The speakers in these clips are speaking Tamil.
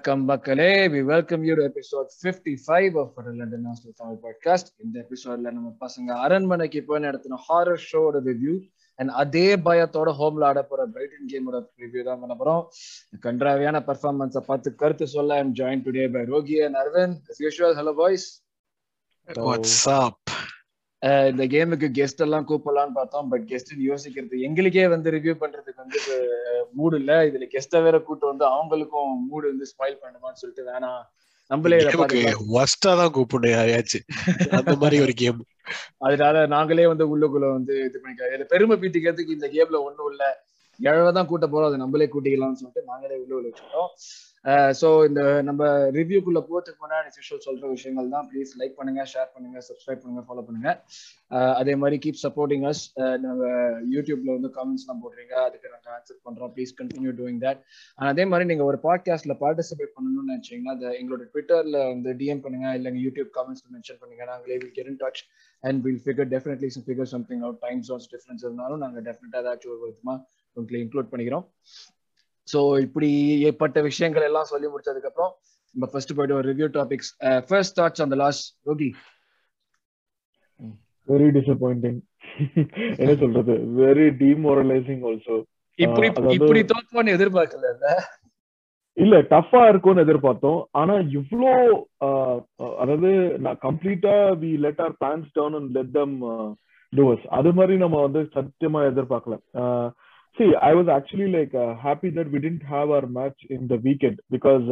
வணக்கம் மக்களே. We welcome you episode fifty five of London Tamil podcast இந்த எபிசோட்ல நம்ம பசங்க அரண்மனைக்கு போய் நடத்தின ஹாரர் ஷோட ரிவ்யூ அண்ட் அதே பயத்தோட ஹோம்ல ஆட போற பிரைட்டன் கேமோட ரிவ்யூ தான் பண்ண போறோம். கன்றாவியான பர்ஃபார்மன்ஸை பார்த்து கருத்து சொல்ல I'm join today by Rohi and Aravind hello boys what's up இந்த கேமுக்கு கெஸ்ட் எல்லாம் கூப்பிடலாம்னு பார்த்தோம். பட் கெஸ்ட் யோசிக்கிறது எங்களுக்கே வந்து ரிவ்யூ பண்றதுக்கு வந்து மூடு இல்ல. இதுல கெஸ்ட வேற கூட்டு வந்து அவங்களுக்கும் மூடு வந்து ஸ்மைல் பண்ணுமான்னு சொல்லிட்டு வேணாம். நம்மளே. ஒஸ்டா தான் கூப்பிடணும் யாரையாச்சும் அந்த மாதிரி ஒரு கேம் அதனால நாங்களே வந்து உள்ளுக்குள்ள வந்து இது பண்ணிக்கலாம். இதுல பெருமை பீத்திக்கிறதுக்கு இந்த கேம்ல ஒண்ணும் இல்ல. எழவதான் கூட்ட போறோம். அதை நம்மளே கூட்டிக்கலாம்னு சொல்லிட்டு நாங்களே உள்ள வச்சுட்டோம் ஸோ இந்த நம்ம ரிவ்யூக்குள்ள போகிறதுக்கு முன்னாடி சிஷுவல் சொல்ற விஷயங்கள் தான். ப்ளீஸ் லைக் பண்ணுங்க ஷேர் பண்ணுங்க சப்ஸ்கிரைப் பண்ணுங்க ஃபாலோ பண்ணுங்க. அதே மாதிரி கீப் சப்போர்ட்டிங் அஸ் நம்ம யூடியூப்ல வந்து கமெண்ட்ஸ்லாம் போடுறீங்க அதுக்கு நாங்கள் ஆன்சர் பண்றோம். ப்ளீஸ் கண்டினியூ டூயிங் தட் அதே மாதிரி நீங்க ஒரு பாட்காஸ்ட்ல பார்ட்டிசிபேட் பண்ணணும்னு நினைச்சீங்கன்னா அதை எங்களோட ட்விட்டர்ல வந்து டிஎம் பண்ணுங்க இல்லைங்க யூடியூப் காமெண்ட்ஸ் மென்ஷன் பண்ணுங்க. நாங்களே will get in touch and will figure definitely figure something out time zones difference இருந்தாலும் நாங்கள் டெஃபினட்டா ஏதாச்சும் ஒரு விதமா உங்களை இன்க்ளூட் பண்ணிக்கிறோம். ஸோ இப்படி ஏற்பட்ட விஷயங்கள் எல்லாம் சொல்லி முடிச்சதுக்கு அப்புறம் நம்ம ஃபர்ஸ்ட் போயிட்டு ஒரு review topics first thoughts on the last Rohi very disappointing என்ன சொல்றது? வெரி டிமோரலைசிங் ஆல்சோ இப்படி இப்படி தோற்பான்னு எதிர்பார்க்கல இல்ல? டஃபா இருக்கும்னு எதிர்பார்த்தோம். ஆனா இவ்ளோ அதாவது நான் கம்ப்ளீட்டா we let our plans down and let them towards அது மாதிரி நம்ம வந்து சத்தியமா எதிர்பார்க்கல. see I was actually like happy that we didn't have our match in the weekend because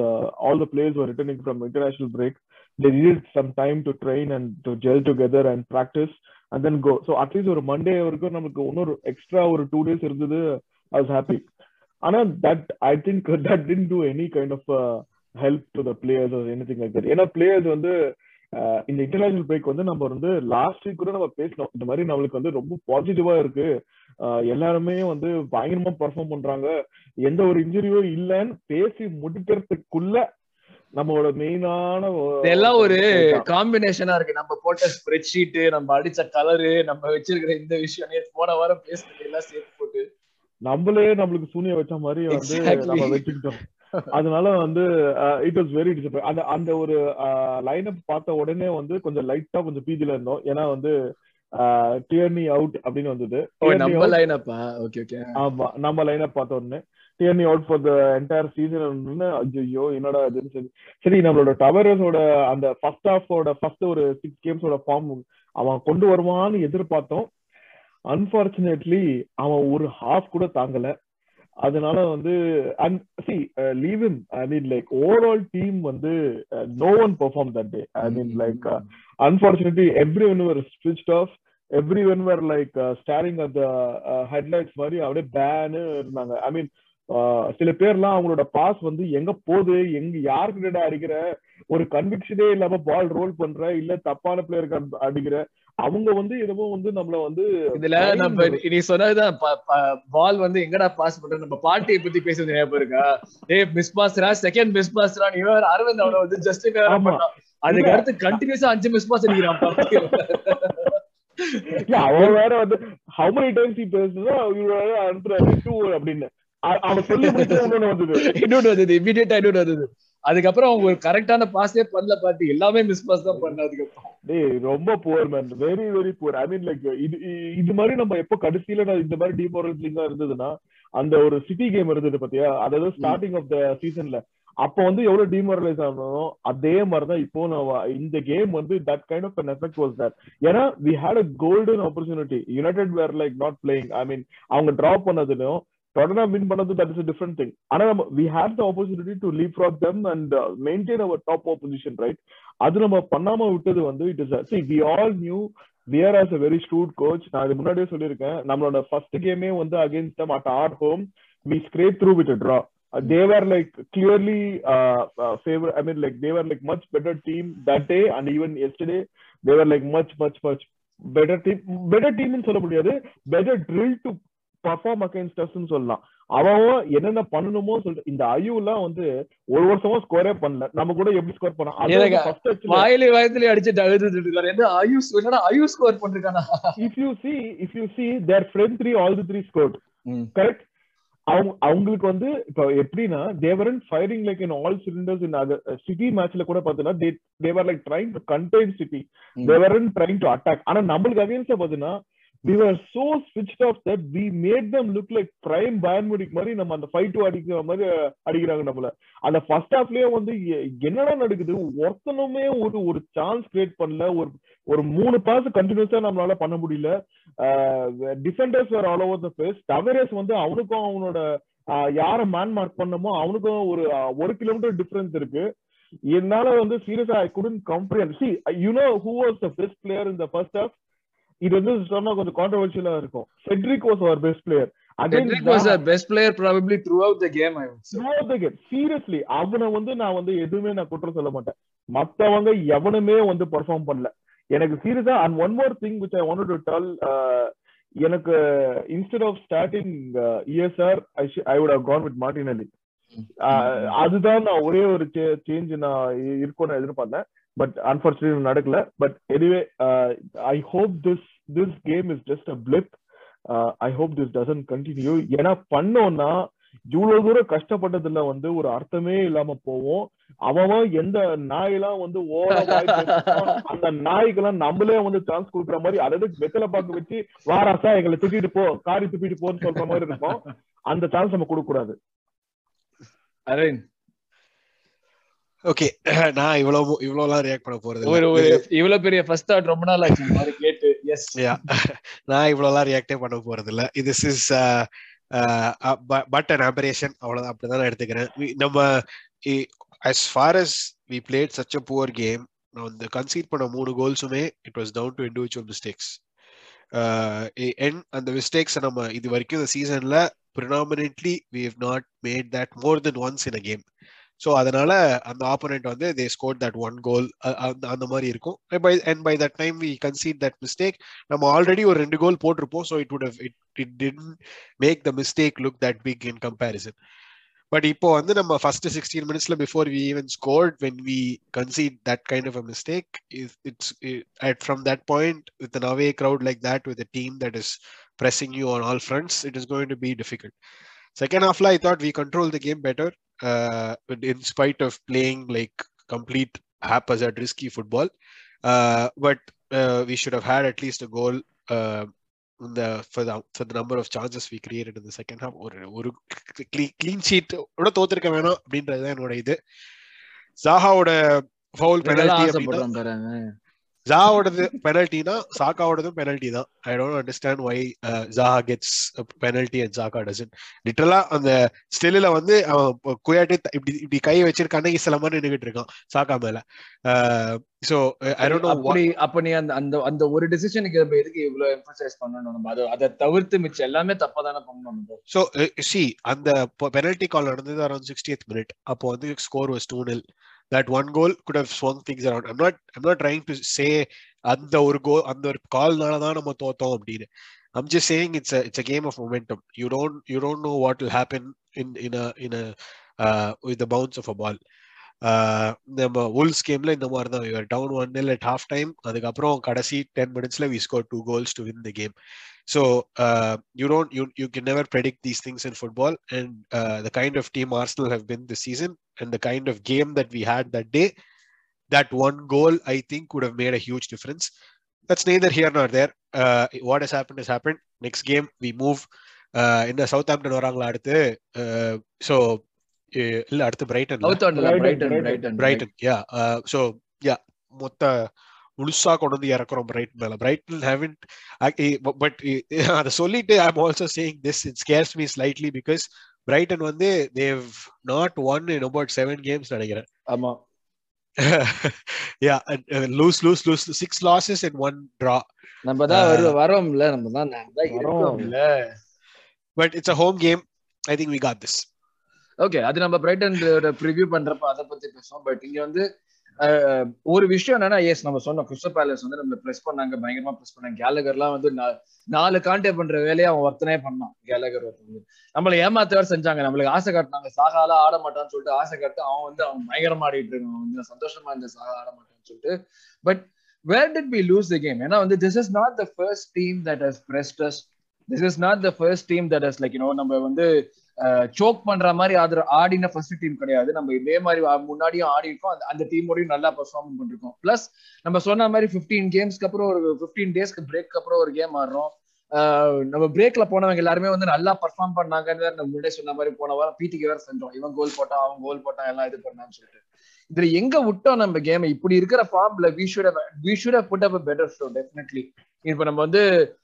all the players were returning from international break they needed some time to train and to gel together and practice and then go so at least ஒரு மண்டே வரைக்கும் நமக்கு இன்னொரு எக்ஸ்ட்ரா ஒரு டூ டேஸ் இருந்தது ஐ வாஸ் ஹாப்பி ஆனா that I think that didn't do any kind of help to the players or anything like that ஏன்னா பிளேயர்ஸ் வந்து uh, இந்த இன்டர்நேஷனல் பிரேக் வந்து நம்ம வந்து லாஸ்ட் வீக் கூட நம்ம பேசணும் இந்த மாதிரி நம்மளுக்கு வந்து ரொம்ப பாசிட்டிவா இருக்கு. எல்லாருமே வந்து பயங்கரமா பெர்ஃபார்ம் பண்றாங்க. எந்த ஒரு இன்ஜுரியும் இல்லைன்னு பேசி முடிக்கிறதுக்குள்ள நம்மளோட மெயினான இதெல்லாம் ஒரு காம்பினேஷனா இருக்கு. நம்ம போட்ட ஸ்ப்ரெட் ஷீட் நம்ம அடிச்ச கலரு நம்ம வச்சிருக்கிற இந்த விஷயம் போன வாரம் பேசுறது எல்லாம் சேர்த்து போட்டு. நம்மளே நம்மளுக்கு சூனிய வச்ச மாதிரி வந்து. நம்ம வச்சுக்கிட்டோம். அதனால வந்து இட் வாஸ் வெரி டிசப்பாயிண்ட் அந்த அந்த ஒரு லைன் அப் பார்த்த உடனே வந்து கொஞ்சம் லைட்டா கொஞ்சம் பீதியில இருந்தோம். ஏன்னா வந்து டியர்னி அவுட் அப்படின்னு வந்தது. நம்ம ஓகே ஓகே ஆமா நம்ம லைன் அப் பார்த்த உடனே. Tierney out for the entire season ஐயோ என்னடா இதுன்னு சரி சரி நம்மளோட டவரஸோட அந்த ஃபர்ஸ்ட் ஹாஃபோட ஃபர்ஸ்ட் ஒரு சிக்ஸ் கேம்ஸோட ஃபார்ம் அவன் கொண்டு வருவான்னு எதிர்பார்த்தோம். அன்பார்ச்சுனேட்லி அவன் ஒரு ஹாஃப் கூட தாங்கல. அதனால வந்து and see leave him I mean like overall team வந்து no one perform that day I mean like unfortunately everyone were ஸ்விட்ச் off everyone were like staring அந்த ஹெட்லைட்ஸ் மாதிரி அப்படியே பேனு இருந்தாங்க. ஐ மீன் சில பேர்லாம் அவங்களோட பாஸ் வந்து எங்க போகுது? எங்க யாருக்கிட்ட அடிக்கிற? ஒரு கன்விக்ஷனே இல்லாம பால் ரோல் பண்ற? இல்ல தப்பான பிளேயருக்கு அடிக்கிற? அவங்க வந்து எதுவும் வந்து நம்மள வந்து இதுல நம்ம நீ சொன்னதுதான். பால் வந்து எங்கடா பாஸ் பண்ற? நம்ம பாட்டியை பத்தி பேசுறது ஞாபகம் இருக்கா? ஏய் மிஸ் பாஸ்ரா செகண்ட் மிஸ் பாஸ்ரா நீ வேற அரவிந்த் அவன வந்து ஜஸ்ட். அதுக்கு அடுத்து கண்டினியூஸா அஞ்சு மிஸ் பாஸ் அடிக்கிறான் அவன் வேற வந்து ஹவு மெனி டைம்ஸ் he பேசுனா இவரு அனுப்புறாரு? டூ அப்படின்னு. அவன் சொல்லி முடிச்சு இன்னொன்னு வந்தது? இன்னொன்னு வந்தது இமீடியட்டா இன்னொன்னு வந்தது. அதுக்கப்புறம் அவங்க ஒரு கரெக்டான பாஸே பண்ணல பாட்டி. எல்லாமே மிஸ் பாஸ் தான் பண்ண அதுக்கப்புறம். டேய் ரொம்ப poor man very very poor I mean like இது இது மாதிரி நம்ம எப்போ கடைசியில நான் இந்த மாதிரி டிமோரலிசிங்கா இருந்ததுன்னா அந்த ஒரு சிட்டி கேம் இருந்தது பாத்தியா? அதாவது ஸ்டார்டிங் ஆஃப் த சீசன்ல அப்போ வந்து எவ்வளவு டிமோரலைஸ் ஆனோம் அதே மாதிரிதான் இப்போ நம்ம இந்த கேம் வந்து that kind of an effect was that ஏன்னா we had a golden opportunity United were like not playing I mean அவங்க டிராப் பண்ணதுலும் தொடர்ந்து வின் பண்ணது தட் இஸ் டிஃபரெண்ட் திங் ஆனா நம்ம we have the opportunity to leapfrog them and maintain our top position right அது நம்ம பண்ணாம விட்டது வந்து it is see we all knew we're as a very shrewd coach நான் இது முன்னாடியே சொல்லியிருக்கேன். நம்மளோட ஃபர்ஸ்ட் கேமே வந்து against them at our home we scrape through with draw they were like clearly favour I mean like they were like much better team that day and even yesterday they were like much much much better team better டீம்னு சொல்ல முடியாது. Better drill to perform against us னு சொல்லலாம். அவன் என்னென்ன பண்ணணுமோ சொல்லிட்டு இந்த ஐயூலாம் வந்து ஒரு வருஷமா ஸ்கோரே பண்ணல. நம்ம கூட எப்படி ஸ்கோர் பண்ணோம் வாயிலே வயத்துல அடிச்சுட்டு அழுதுட்டு என்ன என்னடா Ayush score பண்ணிருக்கானா if you see if you see their front three all the three scored correct அவங்க அவங்களுக்கு வந்து இப்போ எப்படின்னா they were on firing like in all cylinders in other City மேட்ச்ல கூட பாத்தீங்கன்னா they were like trying to contain City they were on trying to attack ஆனா நம்மளுக்கு அகைன்ஸ்டா பாத்தீங்கன்னா we were so switched off that we made them look like prime பயன் முடிக்கு மாதிரி நம்ம அந்த ஃபைவ் டூ அடிக்கிற மாதிரி அடிக்கிறாங்க நம்மள. அந்த ஃபர்ஸ்ட் ஹாஃப்லயே வந்து என்னடா நடக்குது? ஒருத்தனுமே ஒரு ஒரு சான்ஸ் கிரியேட் பண்ணல. ஒரு ஒரு மூணு பாஸ் கண்டினியூஸா நம்மளால பண்ண முடியல. டிஃபெண்டர்ஸ் வேற all over the place Tavares வந்து அவனுக்கும் அவனோட யார மேன் மார்க் பண்ணமோ அவனுக்கும் ஒரு ஒரு கிலோமீட்டர் டிஃபரன்ஸ் இருக்கு. என்னால வந்து சீரியஸா I couldn't comprehend see you know who was the best player in the first half இது வந்து சொன்னா கொஞ்சம் கான்ட்ரவர்ஷியலா இருக்கும். Cedric was our best player our best player probably throughout the game, I would say. Seriously அவனை வந்து நான் வந்து எதுவுமே நான் குற்றம் சொல்ல மாட்டேன். மத்தவங்க எவனுமே வந்து பெர்ஃபார்ம் பண்ணல. எனக்கு சீரியஸா and one more thing which I want to tell எனக்கு instead of starting ESR I would have gone with Martinelli அதுதான் நான் ஒரே ஒரு சேஞ்ச் நான் இருக்கும்னு எதிர்பார்த்தேன். பட் அன்பார்ச்சுனேட்லி நடக்கல. But anyway I hope this this game is just a blip I hope this doesn't continue ஏன்னா பண்ணோம்னா இவ்வளவு தூரம் கஷ்டப்பட்டதுல வந்து ஒரு அர்த்தமே இல்லாம போவோம். அவன் எந்த நாயெல்லாம் வந்து ஓட அந்த நாய்க்கெல்லாம் நம்மளே வந்து சான்ஸ் கொடுக்குற மாதிரி அதாவது வெத்தலை பாக்கு வச்சு வாராசா எங்களை திட்டிட்டு போ காரி துப்பிட்டு போன்னு சொல்ற மாதிரி இருக்கும். அந்த சான்ஸ் நம்ம கொடுக்க கூடாது. அரவிந்த், ஓகே நான் இவ்வளவு இவ்வளவுலாம் ரியாக்ட் பண்ண போறது. ஒரு ஒரு இவ்வளவு பெரிய ஃபர்ஸ்ட் தாட் ரொம்ப நாள் ஆச்சு மாதிரி கேட்டு. S Yeah. நான் இவ்வளவுலாம் ரியாக்டே பண்ண போறது இல்ல. இது இஸ் பட் அன் ஆபரேஷன் அவ்வளவுதான். அப்படிதான் நான் எடுத்துக்கிறேன். நம்ம as far as we played such a poor game நான் இந்த கன்சீட் பண்ண மூணு கோல்ஸுமே it was down to individual mistakes என் அந்த மிஸ்டேக்ஸ் நம்ம இது வரைக்கும் இந்த சீசன்ல predominantly we have not made that more than once in a game so அதனால அந்த ஆப்போனண்ட் வந்து they score that one goal அந்த மாதிரி இருக்கும். By and by that time we concede that mistake நம்ம ஆல்ரெடி ஒரு ரெண்டு கோல் போட்டிருப்போம். So it would it it did make the mistake look that big in comparison but இப்போ வந்து நம்ம ஃபர்ஸ்ட் சிக்ஸ்டீன் மினிட்ஸ்ல before we even scored when we concede that kind of a mistake it's at from that point with an away crowd like that with a team that is pressing you on all fronts it is going to be difficult. Second half i thought we controlled the game better uh, in spite of playing like complete haphazard risky football uh, but uh, we should have had at least a goal uh, in the for the for the number of chances we created in the second half ஒரு ஒரு க்ளீன் ஷீட் ஓட தோத்திருக்க வேணாம் அப்படின்றது தான் என்னோட இது ஜாஹாவோட ஃபவுல் பெனல்டி ஜாவோடது பெனல்ட்டினா சாக்காவோடதும் பெனல்ட்டி தான். I don't understand why Zaha gets penalty and Saka doesn't லிட்டரலா அந்த ஸ்டில்ல வந்து அவன் குயாட்டி இப்படி இப்படி கை வச்சிருக்கானே சில மாதிரி நின்றுகிட்டு இருக்கான் சாக்கா மேல. சோ ஐ டோன்ட் நோ அப்படி அப்ப நீ அந்த அந்த அந்த ஒரு டிசிஷனுக்கு நம்ம எதுக்கு இவ்வளவு எம்பசைஸ் பண்ணணும் நம்ம? அதை அதை தவிர்த்து மிச்சம் எல்லாமே தப்பா தானே பண்ணணும் நம்ம? ஸோ சி அந்த பெனல்ட்டி கால் நடந்தது அரௌண்ட் சிக்ஸ்டியத் மினிட் அப்போ வந்து score was two nil that one goal could have swung things around I'm not I'm not trying to say அந்த ஒரு கோல் அந்த ஒரு கால்னால தான் நம்ம தோத்தோம் அப்படின்னு. I'm just saying it's a it's a game of momentum. You don't you don't know what will happen in in a in a uh, with the bounce of a ball. Uh, நம்ம உல்ஸ் கேம்ல இந்த மாதிரி தான் down one nil at half time அதுக்கப்புறம் கடைசி டென் மினிட்ஸ்ல we score two goals to win the game So you don't you you can never predict these things in football and the kind of team Arsenal have been this season and the kind of game that we had that day that one goal I think would have made a huge difference. That's neither here nor there. Uh, what has happened has happened. Next game we move. Uh, இந்த சவுத் ஆம்டன் வராங்களா அடுத்து ஸோ இல்ல அடுத்து Brayton south ஆண்ட்ல Brighton, Brighton Brighton. Brighton Brighton yeah so yeah மொத்த முழுசா கொண்டு வந்து இறக்குறோம் பிரைட்டன் மேல பிரைட்டன் ஹேவன் பட் அதை சொல்லிட்டு I am also saying this it scares me slightly because Brighton வந்து they've not won in about seven games நினைக்கிறேன் ஆமா uh, lose, lose, lose. Six losses and one draw. நம்ம தான் Uh, வரு வரோம்ல நம்ம தான் நம்ம தான் வரோம். இருக்கோம்ல But it's a home game. I think we got this. Okay அது நம்ம பிரைட்டன் ப்ரிவ்யூ பண்றப்ப அதை பத்தி பேசுவோம் பட் இங்க வந்து ஒரு விஷயம் என்னன்னா எஸ் நம்ம சொன்னோம் கிறிஸ்டல் பேலஸ் வந்து நம்மள பிரஸ் பண்ணாங்க பயங்கரமா பிரஸ் பண்ணாங்க. கேலகர்லாம் வந்து நாலு காண்டே பண்ற வேலையை அவன் ஒருத்தனே பண்ணான். கேலகர் ஒருத்தன் நம்மள ஏமாத்த செஞ்சாங்க. நம்மளுக்கு ஆசை காட்டினாங்க. சாகால ஆட மாட்டான்னு சொல்லிட்டு ஆசை காட்டு அவன் வந்து அவன் பயங்கரமா ஆடிட்டு இருக்கான். வந்து சந்தோஷமா இந்த சாகா ஆட மாட்டான்னு சொல்லிட்டு. But where did we lose the game ஏன்னா வந்து this is not the first team that has pressed us this is not the first team that has like you know நம்ம வந்து சோக் பண்ற மாதிரி ஆடுற ஆடின ஃபர்ஸ்ட் டீம் கிடையாது. நம்ம இதே மாதிரி முன்னாடியும் ஆடி இருக்கோம். அந்த- அந்த டீமோடையும் நல்லா பெர்ஃபார்ம் பண்ணிருக்கோம். பிளஸ் நம்ம சொன்ன மாதிரி 15 கேம்ஸ்க்கு அப்புறம் ஒரு 15 டேஸ்க்கு பிரேக் அப்புறம் ஒரு கேம் ஆடுறோம். நம்ம பிரேக்ல போனவங்க எல்லாருமே வந்து நல்லா பர்ஃபார்ம் பண்ணாங்கன்னு வேற நம்ம முன்னாடி சொன்ன மாதிரி போன வாரம் பிடிக்கு வேற சென்றோம். இவன் கோல் போட்டான் அவன் கோல் போட்டான் எல்லாம் இது பண்ணான்னு சொல்லிட்டு. இதுல எங்க விட்டோம் நம்ம கேம் இப்படி இருக்கிற ஃபார்ம்ல we should we should put up better show definitely இப்ப நம்ம வந்து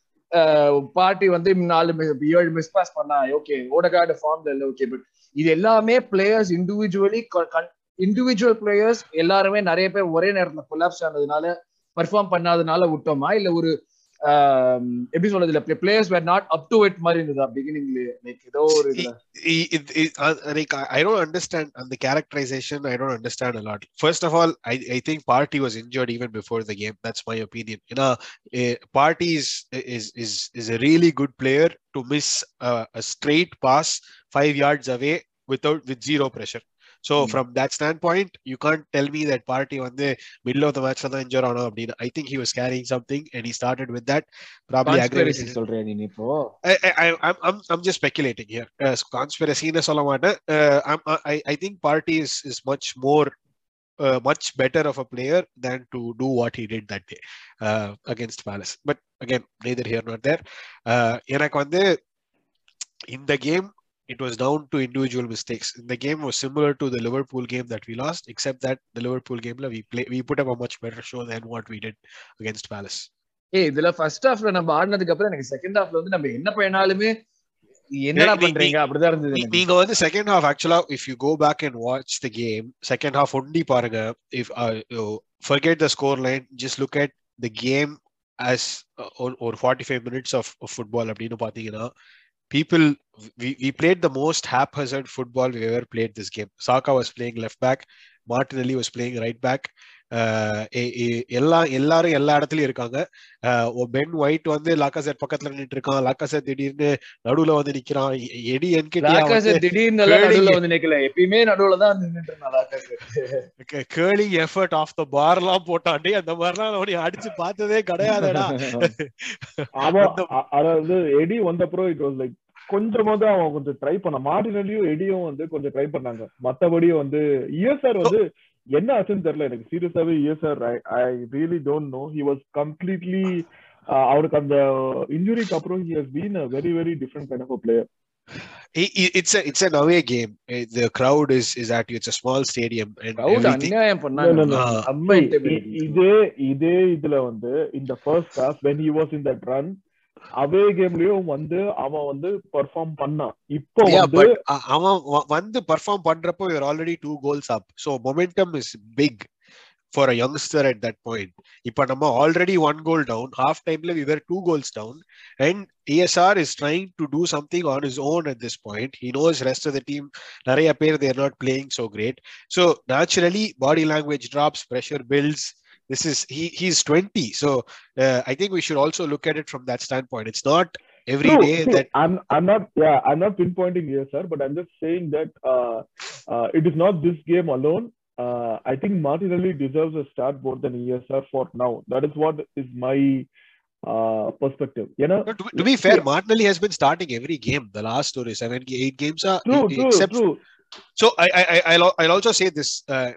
பார்ட்டி வந்து நாலு ஏழு மிஸ் பாஸ் பண்ணா ஓகே ஓடகார்டு ஃபார்ம்ல இல்ல ஓகே பட் இது எல்லாமே பிளேயர்ஸ் இண்டிவிஜுவலி இண்டிவிஜுவல் பிளேயர்ஸ் எல்லாருமே நிறைய பேர் ஒரே நேரத்துல கொலாப்ஸ் ஆனதுனால பெர்ஃபார்ம் பண்ணாதனால விட்டோமா? இல்ல ஒரு எப்படி சொல்றது இல்ல players were not up to it மாதிரி இருந்ததா பிகினிங்ல லைக் ஏதோ ஒரு இதுல I- it, it, uh, like I, I don't understand and the characterization I don't understand a lot. First of all, I, I think Party was injured even before the game. That's my opinion. You know, uh, Party is is is is a really good player to miss uh, a straight pass five yards away without with zero pressure. So Hmm. from that standpoint, you can't tell me that Party on the middle of the match தான் injured ஆனோம் அப்படின்னு. I think he was carrying something and he started with that. Probably aggravated. Conspiracy சொல்றியா நீ இப்போ I, I, I- I'm, I'm, I'm just speculating here. Uh, conspiracy ன்னு சொல்ல மாட்டேன். Uh, I'm, I, I think Party is, is much more, uh, much better of a player than to do what he did that day uh, against Palace. But again, neither here nor there. Uh, எனக்கு வந்து இந்த game it was down to individual mistakes. The game was similar to the Liverpool game that we lost, except that the Liverpool game we play we put up a much better show than what we did against Palace. ஏய் இதுல ஃபர்ஸ்ட் ஹாஃப்ல நம்ம ஆடினதுக்கு அப்புறம் எனக்கு செகண்ட் ஹாஃப்ல வந்து நம்ம என்ன பண்ணாலுமே என்னடா பண்றீங்க அப்படிதான் இருந்தது. நீங்க வந்து செகண்ட் ஹாஃப் ஆக்சுவலா if you go back and watch the game second half ஒண்டி பாருங்க if forget the score line just look at the game as ஒரு forty five minutes of football அப்படின்னு பாத்தீங்கன்னா people we, we played the most haphazard football we ever played this game. Saka was playing left back, Martinelli was playing right back, எல்லா எல்லாரும் எல்லா இடத்துலயும் இருக்காங்க. பென் ஒயிட் வந்து லாக்காசெட் பக்கத்துல நின்னுட்டு இருக்கான். லாக்காசெட் திடீர்னு நடுவுல வந்து நிக்கிறான். எடி என்கிட்ட லாக்காசெட் திடீர்னு நடுவுல வந்து நிக்கல. எப்பயுமே நடுவுல தான் Lacazette. Curling effort of the bar எல்லாம் போட்டாண்டி அந்த மாதிரிலாம் அவனை அடிச்சு பார்த்ததே கிடையாதுடா. அதாவது எடி வந்தப்புறம் இட் வாஸ் லைக் கொஞ்சமாவது அவன் கொஞ்சம் ட்ரை பண்ண. மார்டினலியும் எடியும் வந்து கொஞ்சம் ட்ரை பண்ணாங்க. மத்தபடி வந்து இஎஸ்ஆர் வந்து என்ன ஆச்சுன்னு தெரியல எனக்கு சீரியஸாவே ESR I really don't know he was completely அவனுக்கு அந்த இன்ஜுரிக்கு அப்புறம் he has been a very very different kind of player it's a it's an away game Uh, the crowd is is at you it's a small stadium and Crowd everything அநியாயம் No, no, பண்ணாங்க no. Ah. செம்ம intimidating. இதே இதே இதுல வந்து இந்த first half when he was in that run away கேம்லயும் வந்து அவன் வந்து பெர்ஃபார்ம் பண்ணான் இப்போ அ- அவன் வ- வந்து perform பண்றப்போ you're already two goals up so momentum is big for a youngster at that point இப்ப நம்ம one goal down half timeல we were two goals down and ESR is trying to do something on his own at this point he knows rest of the team நிறைய பேர் are not playing so great so naturally body language drops pressure builds this is he he's 20 so uh, i think we should also look at it from that standpoint it's not every True, day true. that I'm I'm not yeah I'm not pinpointing here, sir, but I'm just saying that uh, uh, it is not this game alone. Uh, I think Martinelli deserves a start more than ESR for now. That is what is my uh, perspective. You know, No, to, be- to be fair, Yeah. Martinelli has been starting every game. The last or seven, eight games are true, true, except. true. So I, I, I- I'll, I'll also say this, uh,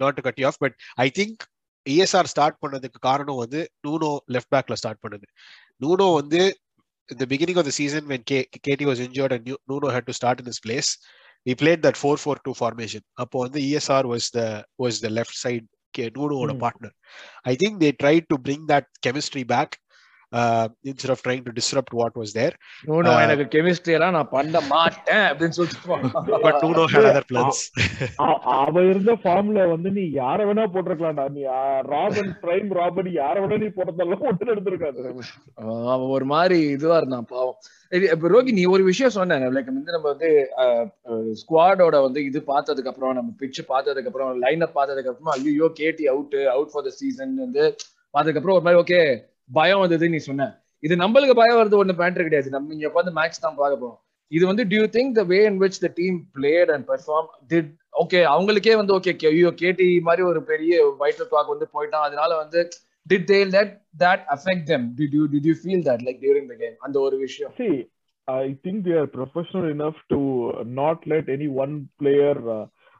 not to cut you off, but I think ESR start பண்ணதுக்கு காரணம் வந்து நூனோ லெஃப்ட் பேக்ல ஸ்டார்ட் பண்ணது நூனோ வந்து the beginning of the season when K, KT was injured and Nu- Nuno had to start in his place, we played that 4-4-2 formation. அப்போ வந்து ESR was the was the left side K, Nunoவோட Hmm. partner. I think they tried to bring that trying to disrupt what was there. No, no, Ah. எனக்கு கெமிஸ்ட்ரி எல்லாம் நான் பண்ண மாட்டேன் அப்படின்னு சொல்லிட்டு had Yeah, other plans. அ- அவ இருந்த ஃபார்ம்ல வந்து நீ யார வேணா போட்டிருக்கலாம்டா நீ ராபன் பிரைம் ராபன் யார வேணா நீ போட்டதெல்லாம் ஒட்டு எடுத்திருக்காது அவன் ஒரு மாதிரி இதுவா இருந்தான் பாவம் ரோகி நீ ஒரு விஷயம் சொன்ன லைக் வந்து நம்ம வந்து ஸ்குவாடோட வந்து இது பார்த்ததுக்கு அப்புறம் நம்ம பிச்சு பார்த்ததுக்கு அப்புறம் லைன் அப் பார்த்ததுக்கு அப்புறம் ஐயோ KT out out for the season வந்து பார்த்ததுக்கு அப்புறம் ஒரு மாதிரி ஓகே பயம் வந்தது நீ சொன்ன. இது நம்மளுக்கு பயம் வருது ஒண்ணு பேண்டர் கிடையாது. நம்ம இங்க உட்காந்து மேட்ச் தான் பார்க்க போறோம். இது வந்து do you think the way in which the team played and perform did okay அவங்களுக்கே வந்து ஓகே ஐயோ கேடி மாதிரி ஒரு பெரிய வைட்டல் கிளாக் வந்து போயிட்டான். அதனால வந்து did they let that affect them did you did you feel that like during the game அந்த ஒரு விஷயம். I think they are professional enough to not let any one player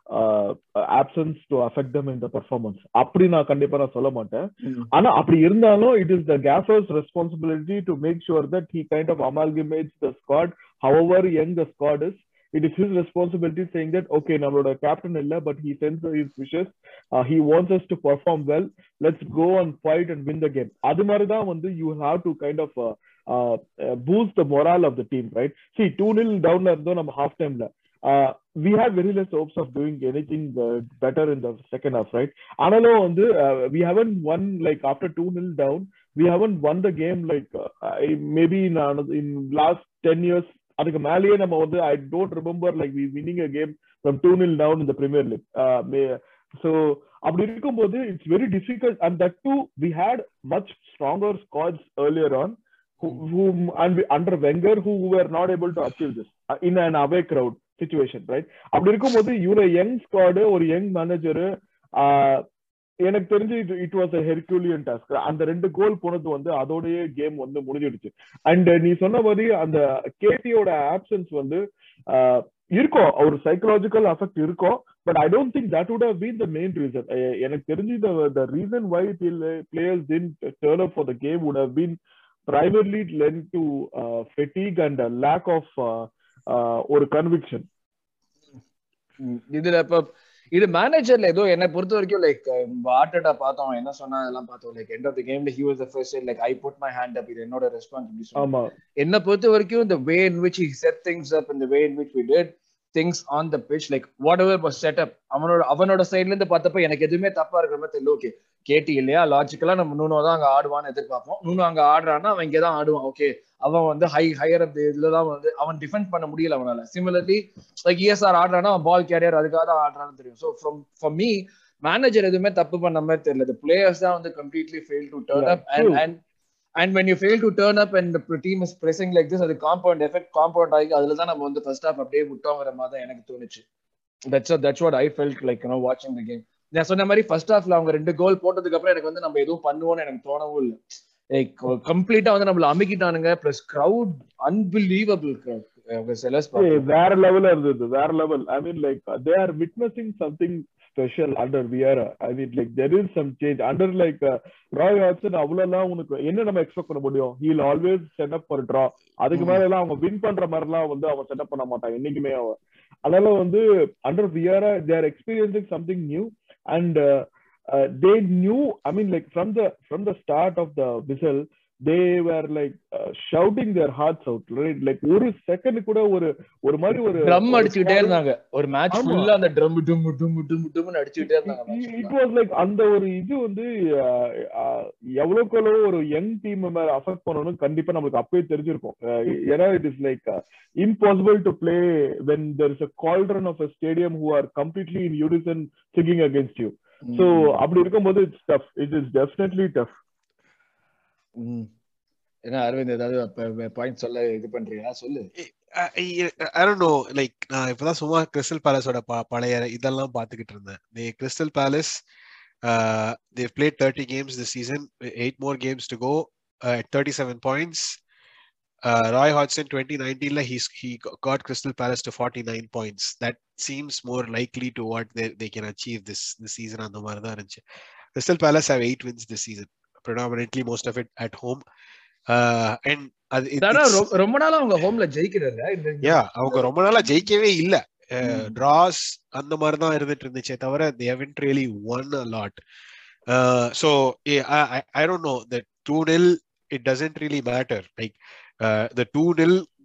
player uh, uh, absence to affect them in the performance. அப்படி நான் கண்டிப்பா நான் சொல்ல மாட்டேன் ஆனா அப்படி இருந்தாலும் it is the gaffer's responsibility to make sure that he kind of amalgamates the squad however young the squad is it is his responsibility saying that okay நம்மளோட captain இல்ல but he sends his wishes uh, he wants us to perform well let's go and fight and win the game அது மாதிரி தான் வந்து you have to kind of uh, uh, uh, boost the morale of the team right see 2-0 downல இருந்தோம் நம்ம half timeல uh, we had very less hopes of doing anything uh, better in the second half right ஆனாலும் வந்து uh, we haven't won like after 2-0 down we haven't won the game like uh, I- maybe in, another- in last 10 years அதுக்கு மேலேயே நம்ம வந்து I don't remember like we winning a game from two nil down இந்த பிரீமியர் லீக் ஸோ அப்படி இருக்கும்போது it's very difficult and that too we had much stronger squads earlier on whom and under Wenger who were not able to achieve this uh, in an away crowd Situation right அப்படி இருக்கும்போது இவ்வளவு யங் ஸ்குவாடு ஒரு யங் மேனேஜரு எனக்கு தெரிஞ்சு இது it was a Herculean task அந்த ரெண்டு கோல் போனது வந்து அதோடய கேம் வந்து முடிஞ்சிடுச்சு. அண்ட் நீ சொன்ன மாதிரி அந்த கேடியோட ஆப்சன்ஸ் வந்து இருக்கும் ஒரு சைக்கலாஜிக்கல் அஃபெக்ட் இருக்கும் but I don't think that would have been the main reason எனக்கு தெரிஞ்சு the reason why players in turn up for the game would have been primarily led to uh, fatigue and a lack of uh, ஒரு கன்விக்ஷன் இதுல இப்ப இது மேனேஜர்ல ஏதோ என்னை பொறுத்த வரைக்கும் லைக் ஆர்டடா பார்த்தோம். என்ன சொன்னா அதெல்லாம் பார்த்தோம். லைக் எண்ட் ஆஃப் த கேம்ல he was the first like I put my hand up இது என்னோட ரெஸ்பான்சிபிலிட்டி ஆமா. என்னை பொறுத்த வரைக்கும் இந்த way in which he set things up இந்த way in which we did things on the pitch like whatever was set up அவனோட அவனோட சைட்ல இருந்து பார்த்தப்ப எனக்கு எதுவுமே தப்பா இருக்கிற மாதிரி தெரியல. ஓகே கேட்டி இல்லையா? லாஜிக்கலா நம்ம நூனோ தான் அங்க ஆடுவான்னு எதிர்பார்ப்போம். நூனோ அங்க ஆடுறான்னா அவன் இங்கே தான் ஆடுவான். ஓகே அவன் வந்து ஹை ஹையர் அப் இதுல தான் வந்து அவன் டிஃபெண்ட் பண்ண முடியல அவனால. சிமிலர்லி லைக் இஎஸ்ஆர் ஆடுறான்னா அவன் பால் கேரியர் அதுக்காக தான் ஆடுறான்னு தெரியும். So from for me manager எதுவுமே தப்பு பண்ண மாதிரி தெரியல. The பிளேயர்ஸ் தான் வந்து completely fail to turn up and. And and when you fail to turn up and the team is pressing like this அது காம்பவுண்ட் எஃபெக்ட் காம்பவுண்ட் ஆகி அதுல தான் நம்ம வந்து ஃபர்ஸ்ட் ஹாஃப் அப்படியே விட்டோங்கிற மாதிரி தான் எனக்கு தோணுச்சு. That's that's what I felt like you know வாட்சிங் த கேம் நான் சொன்ன மாதிரி ஃபர்ஸ்ட் ஹாஃப்ல அவங்க ரெண்டு கோல் போட்டதுக்கு அப்புறம் எனக்கு வந்து நம்ம எதுவும் பண்ணுவோம்னு எனக்கு தோணவும் இல்லை. கம்ப்ளீட்டா வந்து நம்மள அமுக்கிட்டானுங்க. பிளஸ் கிரவுட் அன்பிலீவபிள் கிரவுட் வேற லெவல்ல இருந்தது. வேற level I mean like they are witnessing something special under Vieira I mean like there is some change under like Roy Hodgson அவ்வளவுலாம் உனக்கு என்ன நம்ம எக்ஸ்பெக்ட் பண்ண முடியும்? He'll always set up draw அதுக்கு. மேல எல்லாம் அவங்க வின் பண்ற மாதிரி எல்லாம் வந்து அவன் செட்டப் பண்ண மாட்டான். என்னைக்குமே அவன். அதனால வந்து under Vieira they are experiencing something new and uh, uh, they knew i mean like from the from the start of the whistle they were like shouting their hearts out right like ஒரு செகண்ட் கூட ஒரு ஒரு மாதிரி ஒரு ட்ரம் அடிச்சுக்கிட்டே இருந்தாங்க. ஒரு மேட்ச். ஃபுல்லா அந்த ட்ரம் டும் டும் டும் டும்னு அடிச்சுக்கிட்டே இருந்தாங்க இட். வாஸ் லைக் அந்த ஒரு இது வந்து எவ்வளவுக்கு எவ்வளவு ஒரு யங் டீம் மேல அஃபெக்ட் பண்ணணும் கண்டிப்பா நமக்கு அப்பவே தெரிஞ்சிருக்கும். ஏன்னா it is like impossible to play when there is a cauldron of a stadium who are completely in unison singing against you so அப்படி இருக்கும்போது it's tough it is definitely tough ம். என்ன அரவிந்த் ஏதாவது பாயிண்ட் சொல்ல இது பண்றியா? சொல்லு. ஐ லைக் நான் இப்பதான் சும்மா கிறிஸ்டல் பேலஸோட பழைய இதெல்லாம் பாத்துக்கிட்டு இருந்தேன். They Crystal Palace they play thirty games this season eight more games to go thirty seven points Roy Hodgson twenty நைன்டீன்ல he's he got Crystal Palace to forty nine points that seems more likely to what they they can achieve this this season அந்த மாதிரி தான் இருந்துச்சு. Crystal Palace have eight wins this season predominantly most of it at home uh, and அது ரொம்ப நாளா அவங்க ஹோம்ல ஜெயிக்கிறாரு இந்த யா அவங்க ரொம்ப நாளா ஜெயிக்கவே இல்ல. டிராஸ் அந்த மாதிரி தான் இருந்துட்டு இருந்துச்சே தவிர they haven't really won a lot uh, so yeah, I, I I don't know the 2 nil it doesn't really matter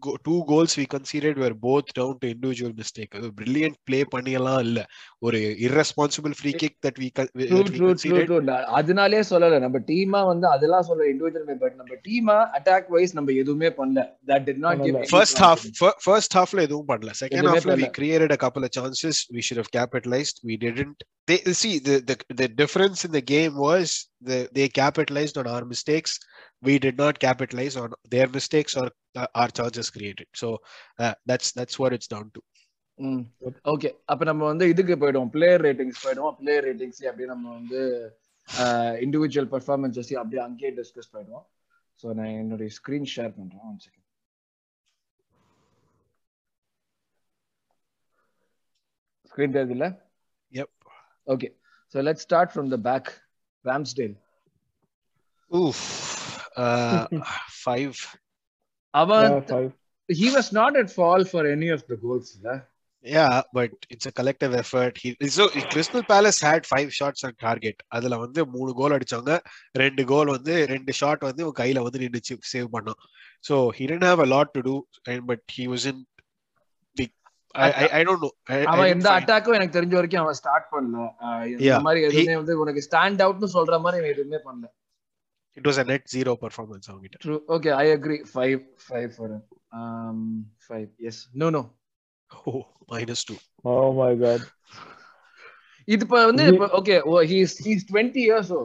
like uh, the 2 nil go, two goals we conceded were both down to individual mistake அது brilliant play பண்ணியெல்லாம் இல்ல ஒரு irresponsible free kick that we, con- drew that we drew drew conceded drew அதனாலே சொல்லல நம்ம டீமா வந்து அதெல்லாம் சொல்ல இண்டிவிஜுவல் பட் நம்ம டீமா அட்டாக் வைஸ் நம்ம எதுவுமே பண்ணல that did not give first half fir- first halfல எதுவும் பண்ணல second எதுவுமே halfல we பண்ணல. created a couple of chances we should have capitalized we didn't they see the the, the difference in the game was the, they capitalized on our mistakes we did not capitalize on their mistakes or uh, our charges created. So uh, that's that's what it's down to. Mm. Okay அப்ப நம்ம வந்து இதுக்கு போயிடுவோம். பிளேயர் ரேட்டிங்ஸ் போயிடுவோம். பிளேயர் ரேட்டிங்ஸ் அப்படியே நம்ம வந்து இண்டிவிஜுவல் பெர்ஃபார்மன்ஸஸ் அப்படியே அங்கேயே டிஸ்கஸ் போயிடுவோம் ஸோ நான் என்னுடைய ஸ்க்ரீன் ஷேர் பண்றேன். ஒன் செகண்ட் ஸ்க்ரீன் தேர்து இல்லை? Okay so let start from the back Ramsdale oof Uh, five. அவன் Yeah, five. he was not at fault for any of the goals இல்ல Yeah, but it's a collective effort. He so Crystal Palace had five shots on target. அதுல வந்து மூணு கோல் அடிச்சாங்க ரெண்டு கோல் வந்து ரெண்டு ஷாட் வந்து இவன் கையில வந்து நின்னுச்சு சேவ் பண்ணான் so he didn't have a lot to do and but he wasn't the I, I, I don't know I, I அவன் எந்த அட்டாக்கும் எனக்கு தெரிஞ்ச வரைக்கும் அவன் ஸ்டார்ட் பண்ணல இந்த Yeah. மாதிரி எதுவுமே வந்து உனக்கு ஸ்டாண்ட் அவுட்னு சொல்ற மாதிரி எதுவுமே பண்ணல it was a net zero performance அவங்கிட்ட true okay I agree five five for five yes no no oh minus two. Oh my god. இது இப்ப வந்து He- okay he's he's twenty years O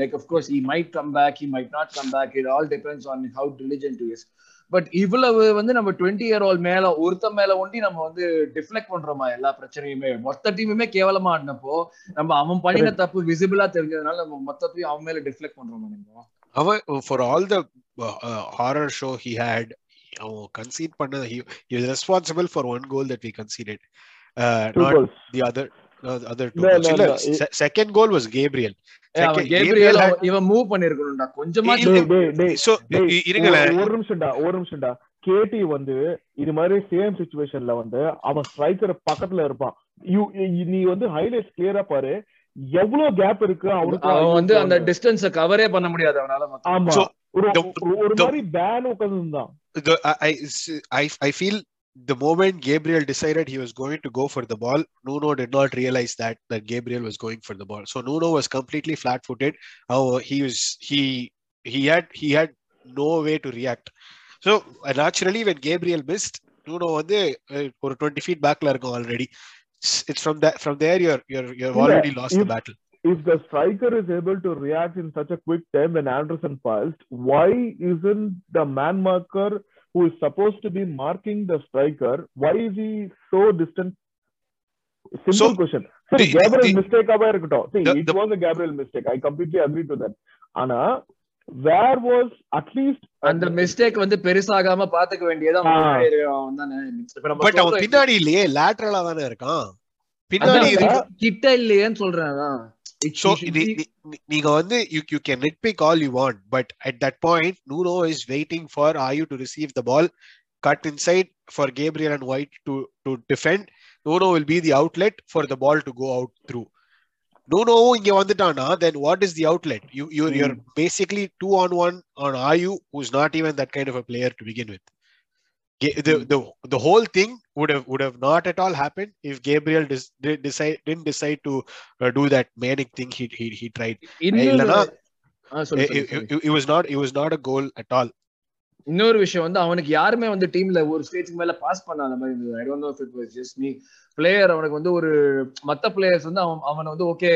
like of course he might come back he might not come back it all depends on how diligent is but இவ்வளவு வந்து நம்ம டுவெண்ட்டி இயர் ஓல் மேல ஒருத்த மேல ஒண்டி நம்ம வந்து டிஃப்ளெக்ட் பண்றோமா எல்லா பிரச்சனையுமே மொத்த டீமுமே கேவலமா ஆடினப்போ நம்ம அவன் பண்ணின தப்பு விசிபிளா தெரிஞ்சதுனால நம்ம மொத்தத்தையும் அவன் மேல டிஃப்ளெக்ட் பண்றோமா நம்ம அவன் for all the uh, uh, horror show he had அவன் concede பண்ண he, he was responsible for one goal that we conceded uh, Two not goals. the other uh, the other two No, goals. no, இல்ல, no. se- second goal was Gabriel ஏய், அவன் Second- கேப்ரியல் இவன் மூவ் பண்ணிருக்கணும்டா. கொஞ்சமா ஒரு- நிமிஷம்டா ஒரு நிமிஷம்டா. கேடி வந்து இது மாதிரி சேம் சுச்சுவேஷன்ல வந்து அவன் ஸ்ட்ரைக்கர் பக்கத்துல இருப்பான். நீ வந்து ஹைலைட்ஸ் கிளியரா பாரு. எவ்வளவு கேப் இருக்கு அவனுக்கு? அவன் வந்து அந்த. டிஸ்டன்ஸ கவரே பண்ண முடியாது அவனால. ஆமா. ஒரு மாதிரி பேன் உட்கார்ந்து இருந்தான் I, I I feel the moment Gabriel decided he was going to go for the ball, Nuno did not realize that that Gabriel was going for the ball. So Nuno was completely flat-footed. How he was he he had he had no way to react. So uh, naturally, when Gabriel missed, Nuno வந்து uh, ஒரு 20 feet backல இருக்கும் already. It's, it's from that from there you're you're you've இல்ல, already lost the if- battle. if the striker is able to react in such a quick time when Anderson passed, why isn't the man marker Who is supposed to be marking the striker, why is he so distant? Simple So, question. சரி the- Gabriel the- mistake ஆவா இருக்கட்டும். See, the- it was a Gabriel mistake. I completely agree to that. ஆனா where was at least அந்த மிஸ்டேக் வந்து பெருசாகாம பாத்துக்க வேண்டியது பட் அவன் பின்னாடி இல்லையே லேட்டரலா தானே இருக்கான் பின்னாடி கிட்ட- கிட்ட இல்லையேன்னு சொல்றேன் அதான். It- So it should நீ- be- நீ- நீ- நீங்க வந்து you you can nitpick all you want, but at that point, Nuno is waiting for Ayu to receive the ball, cut inside for Gabriel and White to to defend. Nuno will be the outlet for the ball to go out through. Nuno இங்க வந்துட்டானா then what is the outlet? You you you're basically two on one on Ayu, who's not even that kind of a player to begin with. The, the the whole thing would have would have not at all happened if Gabriel dis- did decide didn't decide to uh, do that manic thing he he, he tried. It, was not it was not a goal at all. இன்னொரு விஷயம் வந்து அவனுக்கு யாருமே வந்து டீம்ல ஒரு ஸ்டேஜ்க்கு மேல பாஸ் பண்ணாத மாதிரி இருந்தது I don't know it was just me player அவனுக்கு வந்து ஒரு மத்த பிளேயர்ஸ் வந்து அவன் அவனை வந்து ஓகே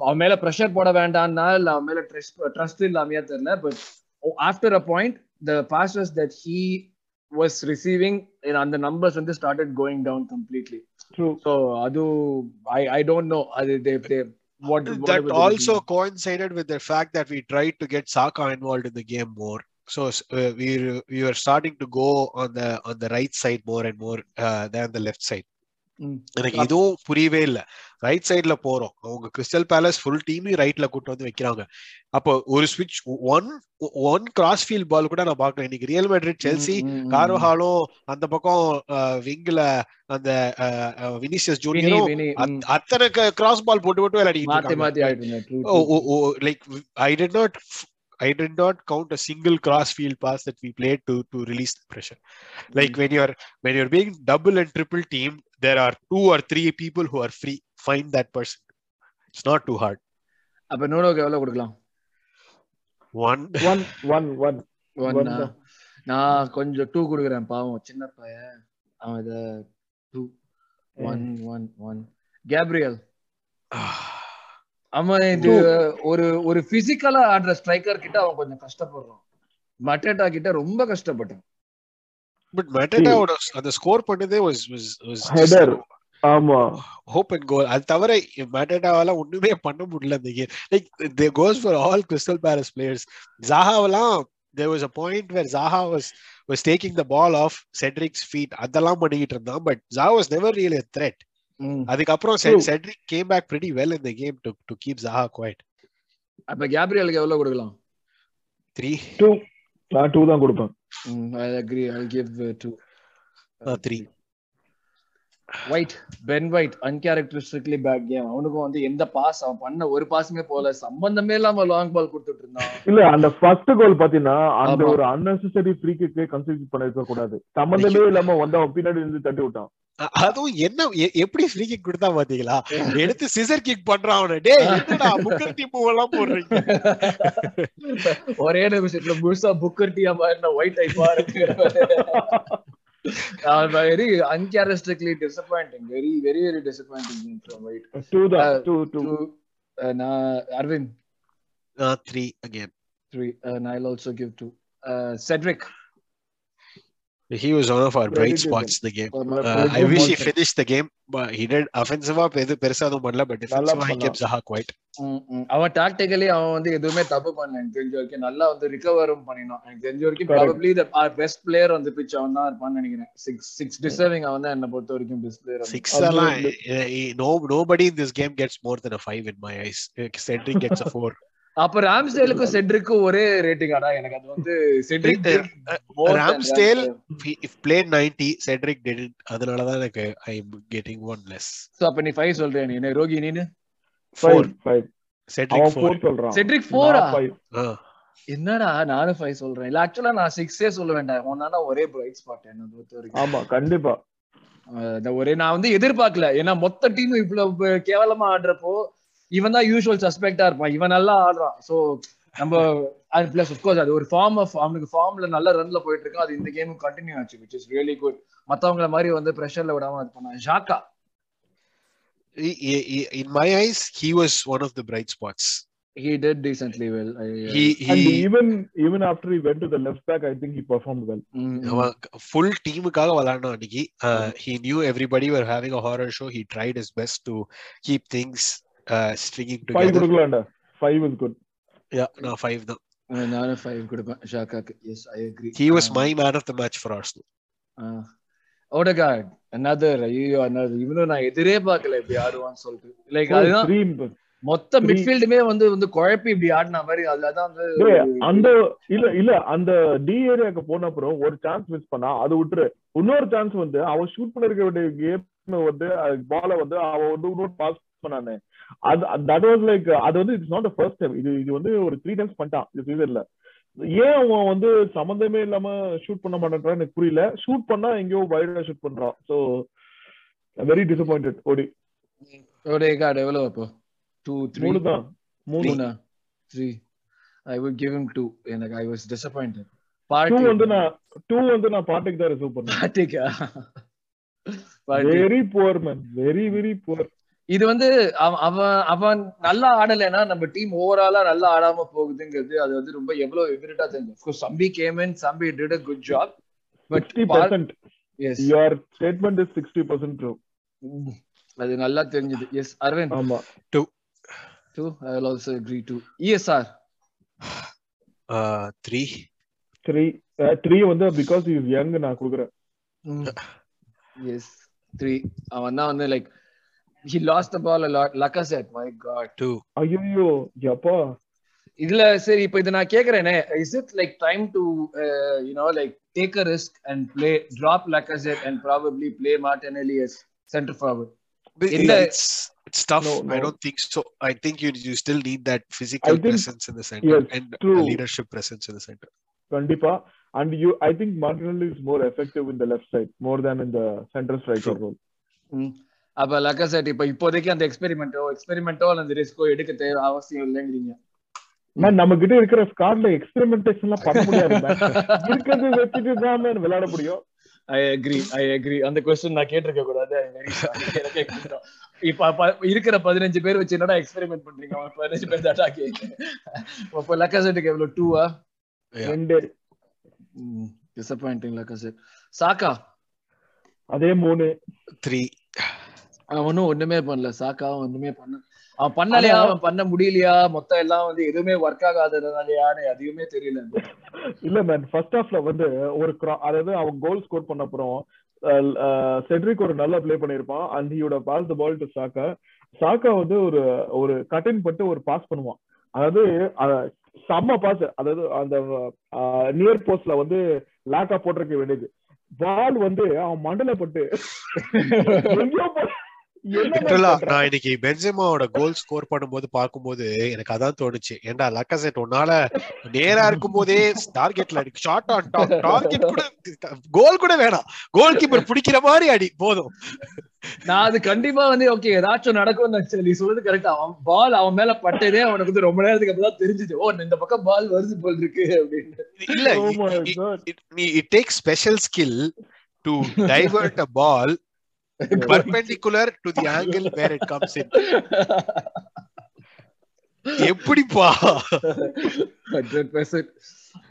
அவன் மேல ப்ரெஷர் போட வேண்டாம்னா இல்ல அவன் மேல ட்ரஸ்ட் ட்ரஸ்ட் இல்லாமையா தெரியல but after a point the passes that he was receiving you know, and the numbers when they started going down completely. True. So Adu, I, I don't know they, they, they what that also coincided with the fact that we tried to get Saka involved in the game more. So uh, we we were starting to go on the on the right side more and more uh, than the left side. எனக்கு இதுவும் புரியவே இல்ல. ரைட் சைடுல போறோம். அவங்க கிறிஸ்டல் பேலஸ் ஃபுல் டீமையும் ரைட்ல கூட்டு வந்து வைக்கிறாங்க. அப்போ ஒரு ஸ்விட்ச் one one cross field ball கூட நான் பாக்கல இன்னைக்கு ரியல் மேட்ரிட் செல்சி கார்வஹாலும் அந்த பக்கம் விங்ல அந்த வினிசியஸ் ஜூனியரும் அத்தனை கிராஸ் பால் போட்டு போட்டு விளையாடிட்டு மாத்தி இருக்காங்க. மாத்தி ஆயிட்டு oh, oh, oh, I did not count a single cross field pass that we played to to release the pressure. Like when you're when you're being double and triple teamed, there are two or three people who are free. Find that person. It's not too hard. அப்ப நோனோக்கு எவ்வளவு கொடுக்கலாம் One. One, one, one. One One ஆ? தான். நான் கொஞ்சம் டூ கொடுக்குறேன் பாவம் சின்ன பையன் அவன் இத two one one one Gabriel அவன் இது ஒரு ஒரு பிசிக்கலா ஆடுற ஸ்ட்ரைக்கர் கிட்ட அவன் கொஞ்சம் கஷ்டப்படுறான். மட்டேட்டா கிட்ட ரொம்ப கஷ்டப்பட்டான். But Mateta would have, அந்த ஸ்கோர் பண்ணதே was was was just Header. ஆமா. hope and goal. அது தவிர மேட்டடாவால ஒண்ணுமே பண்ண முடியல அந்த game like they goes for all Crystal Palace players ஜாஹாவெல்லாம் there was a point where Zaha was was taking the ball off Cedric's feet. அதெல்லாம் பண்ணிக்கிட்டு இருந்தான். But Zaha was never really a threat. ம். அதுக்கப்புறம். Cedric came back pretty well in the game to to keep Zaha quiet. அப்ப கேப்ரியலுக்கு எவ்வளவு கொடுக்கலாம்? த்ரீ டூ நான் டூ தான் கொடுப்பேன். I agree I give two three White Ben White uncharacteristically bad game அவனுக்கும் வந்து எந்த பாஸ் அவன் பண்ண ஒரு பாஸுமே போல சம்பந்தமே இல்லாம லாங் பால் கொடுத்துட்டு இருந்தான். இல்ல அந்த ஃபர்ஸ்ட் கோல் பாத்தீங்கன்னா அந்த. ஒரு அன்னெசரி ஃப்ரீ கிக்கே கன்சிடர் பண்ணிருக்க கூடாது சம்பந்தமே இல்லாம வந்து அவன் பின்னாடி இருந்து தட்டி விட்டான். அதுவும் என்ன எப்படி ஃப்ரீ கிக் கொடுத்தா பாத்தீங்களா? எடுத்து சிசர் கிக் பண்றான். அவன டேய் என்னடா புக்கர் டீம் எல்லாம் போடுறீங்க? ஒரே நிமிஷத்துல முழுசா புக்கர் டீயா மாறின ஒயிட் டைப்பா இருக்கு. Very uncharacteristically disappointing very very very disappointing from White two Uh, two two நான் Aravind three again three I'll also give two. Uh, Cedric. He was one of our bright spots in the game Uh, Uh, I wish he finished the game, but he did offensive-ஆ பெரு பெருசா எதுவும் பண்ணல but defensive-ஆ he kept Zaha quiet. அவன் டாக்டிக்கலி அவன் வந்து எதுவுமே தப்பு பண்ணல எனக்கு தெரிஞ்ச வரைக்கும் நல்லா வந்து ரிகவரும் பண்ணினான் எனக்கு தெரிஞ்ச வரைக்கும். ப்ராபப்ளி த பெஸ்ட் பிளேயர் வந்து பிச் அவன் தான் இருப்பான்னு நினைக்கிறேன் சிக்ஸ் சிக்ஸ் டிசர்விங் அவன் தான் என்ன பொறுத்த வரைக்கும் பெஸ்ட் பிளேயர் Six Absolutely. எல்லாம் eh, eh, no nobody in this game gets more than a five in my eyes. Eh, Cedric gets a four. அப்ப ராம்ஸ்டேலுக்கும் செட்ரிக்கும் ஒரே ரேட்டிங் ஆடா. எனக்கு அது வந்து Cedric if played 90, Cedric didn't. அதனாலதான் எனக்கு I'm getting one less. So அப்ப நீ ஃபைவ் சொல்றேன் நீ? என்ன, ரோகி நீனு? Four. ஃபைவ் ஃபைவ் Cedric அவன் four. ஃபோர் சொல்றான். செட்ரிக் ஃபோரா ஃபைவ் Ah. என்னடா நானும் ஃபைவ் சொல்றேன். இல்ல ஆக்சுவலா நான் சிக்ஸே சொல்ல வேண்டாம். ஒன்னா ஒரே பிரைட் ஸ்பாட் என்ன பொறுத்த வரைக்கும். ஆமா கண்டிப்பா. இந்த ஒரே நான் வந்து எதிர்பார்க்கல. ஏன்னா மொத்த டீம் இவ்வளவு கேவலமா ஆடுறப்போ இவன் தான் யூஸ்வல் சஸ்பெக்டா இருப்பான். இவன் நல்லா ஆடுறான். சோ நம்ம அது பிளஸ் கோர்ஸ் அது ஒரு ஃபார்ம் ஆஃப் அவனுக்கு ஃபார்ம்ல நல்ல ரன்ல போயிட்டு இருக்கு அது இந்த கேமும் கண்டினியூ ஆச்சு விச் இஸ் ரியலி குட் மத்தவங்கள மாதிரி வந்து பிரஷர்ல விடாம இது பண்ணான். ஷாக்கா He- he- he- in my eyes, he was one of the bright spots. he did decently well. I, He and he even even after he went to the left back i think he performed well. Mm. அவன் ஃபுல் டீமுக்காக விளையாடினான் அன்னைக்கு. He knew everybody were having a horror show he tried his best to keep things stringing five கொடுக்கலாம்டா five is good yeah நான் ஃபைவ் தான் நானும் ஃபைவ் கொடுப்பேன் ஷாக்காக்கு yes I agree he was my man of the match for Arsenal Odegaard another ஐயோ another. இவனும் நான் எதிரே பார்க்கல இப்படி ஆடுவான்னு சொல்லிட்டு லைக் அதுதான் மொத்த. மிட்ஃபீல்டுமே வந்து வந்து குழப்பி இப்படி ஆடின மாதிரி அதுலதான் வந்து அந்த இல்ல இல்ல அந்த டி ஏரியாக்கு போன அப்புறம் ஒரு சான்ஸ் மிஸ் பண்ணா அது விட்டுரு இன்னொரு சான்ஸ் வந்து அவன் ஷூட் பண்ணிருக்க வேண்டிய கேம் வந்து பால வந்து அவன் வந்து இன்னொரு பாஸ் பண்ணானே அது தட் வாஸ் லைக் அது வந்து இட்ஸ் நாட் ஃபர்ஸ்ட் டைம் இது இது வந்து ஒரு த்ரீ டைம்ஸ் பண்ணிட்டான் இந்த சீசன்ல ஏன் அவன் வந்து சம்மந்தமே இல்லாம ஷூட் பண்ண மாட்டேன்றான் எனக்கு புரியல. ஷூட் பண்ணா எங்கேயோ வைடா ஷூட் பண்றான் சோ வெரி டிசப்பாயிண்டட் ஓடி. ஓடகார்ட் எவ்வளவு அப்போ? டூ த்ரீ மூணு. தான் மூணு? Three I would give him two எனக்கு I was disappointed two Partey வந்து நான் டூ வந்து நான் பாட்டுக்கு தான் ரிசர்வ் பண்ணேன். பார்ட்டிக்கா Partey very poor man very very poor இது வந்து அவன் அவன் நல்லா ஆடலைன்னா நம்ம டீம் ஓவராலா நல்லா ஆடாம போகுதுங்கிறது அது வந்து ரொம்ப எவ்வளவு எவிடா தெரிஞ்சு Sambi come on Sambi did a good job but yes your statement is sixty percent true அது நல்லா தெரிஞ்சது. எஸ் அரவிந்த் ஆமா. Too I will also agree to ESR three three three வந்து பிகாஸ் இஸ் யங் நான் கொடுக்குறேன். எஸ் த்ரீ அவன் தான் வந்து like he lost the ball lot Lacazette my God too ஐயோ எப்பா இதுல சரி இப்போ இதை நான் கேக்குறேனே is it like time to you know like take a risk and play drop Lacazette and probably play Martinelli as centre forward In the- it's it's tough. No, I no. don't think so. I think you you still need that physical think- presence in the center yes, and true. a leadership presence in the center. கண்டிப்பா and you I think Martinelli is more effective in the left side more than in the centre striker role அப்ப லக்கசெட் இப்போ இப்போதைக்கு அந்த எக்ஸ்பெரிமெண்டோ எக்ஸ்பெரிமெண்டோ அந்த ரிஸ்கோ எடுக்க தேவை அவசியம் இல்லைங்கிறீங்க. நம்ம கிட்ட இருக்கிற ஸ்காட்ல எக்ஸ்பெரிமெண்டேஷன் எல்லாம் பண்ண முடியாது. இருக்கிறது வச்சுட்டு தான் விளையாட முடியும். ஐ அக்ரி ஐ அக்ரி அந்த கொஸ்டின் நான் கேட்டிருக்க கூடாது. இப்ப இருக்கிற பதினஞ்சு பேர் வச்சு என்னடா எக்ஸ்பெரிமெண்ட் பண்றீங்க? அவன் பதினஞ்சு பேர் தாட்டா கேக்கு அப்போ லக்கசெட்டுக்கு எவ்வளவு? டூவா. ரெண்டு. டிசப்பாயிண்டிங் லக்கசெட் சாக்கா? அதே மூணு. Three. அவனும் ஒண்ணுமே பண்ணல. சாக்காவும் ஒண்ணுமே பண்ண அவன் பண்ணலையா? அவன் பண்ண முடியலையா? மொத்தம் எல்லாம் வந்து எதுவுமே ஒர்க் ஆகாததுனாலயான்னு எதுவுமே தெரியல இல்ல மேன் ஃபர்ஸ்ட் ஹாஃப்ல வந்து ஒரு அதாவது அவன் கோல் ஸ்கோர் பண்ண அப்புறம் செட்ரிக் ஒரு நல்லா ப்ளே பண்ணிருப்பான் and ஹியோட pass the ball to Saka. Saka வந்து ஒரு ஒரு கட்டின் பட்டு ஒரு பாஸ் பண்ணுவான். அதாவது செம்ம பாஸ் அதாவது அந்த நியர் போஸ்ட்ல வந்து லேக்கா போட்டிருக்க வேண்டியது. பால் வந்து அவன் மண்டல பட்டு எங்கேயோ? நான் இன்னைக்கு பென்செமாவோட கோல் ஸ்கோர் பண்ணும்போது பார்க்கும்போது எனக்கு அதான் தோணுச்சு. ஏன்டா லக்கசெட் உன்னால நேரா இருக்கும் போதே டார்கெட்ல அடி ஷார்ட் ஆன் டாப் டார்கெட் கூட கோல் கூட வேணாம். கோல் கீப்பர் பிடிக்கிற மாதிரி அடி போதும். நான் அது கண்டிப்பா வந்து ஓகே ஏதாச்சும் நினைச்சேன். நீ சொல்றது கரெக்டா அவன் பால் அவன் மேல பட்டதே அவனுக்கு வந்து ரொம்ப நேரத்துக்கு அப்புறம் தான் தெரிஞ்சுது. ஓ இந்த பக்கம் பால் வருது போல் இருக்கு அப்படின்னு. இல்ல Oh நீ it take special skill to divert a ball perpendicular to the angle where it comes in எப்படிப்பா percent.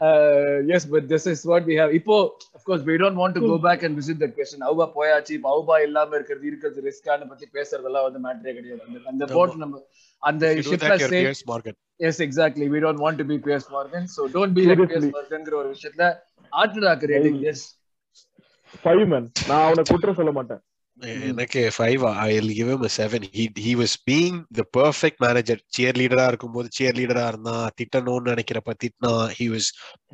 Uh, yes, but this is what we have. இப்போ, of course, we don't want to go back and visit that question. Auba போயாச்சு, இப்போ அவுபா இல்லாம இருக்கிறது இருக்கிறது ரிஸ்கான பத்தி பேசுறதெல்லாம் வந்து மேட்டரே கிடையாது. அந்த அந்த. போட் நம்ம அந்த ஷிப்ல. Yes exactly we don't want to be Piers Morgan so don't be like Piers. மார்கன்ங்கிற ஒரு விஷயத்துல ஆர்டராக்கு ரேட்டிங் எஸ் Five man. நான் அவனை குற்றம் சொல்ல மாட்டேன் எனக்கு five I give him a seven he he was being the perfect manager cheer லீடரா இருக்கும்போது cheer லீடரா இருந்தான் திட்டணும்னு நினைக்கிறப்ப திட்டினா he was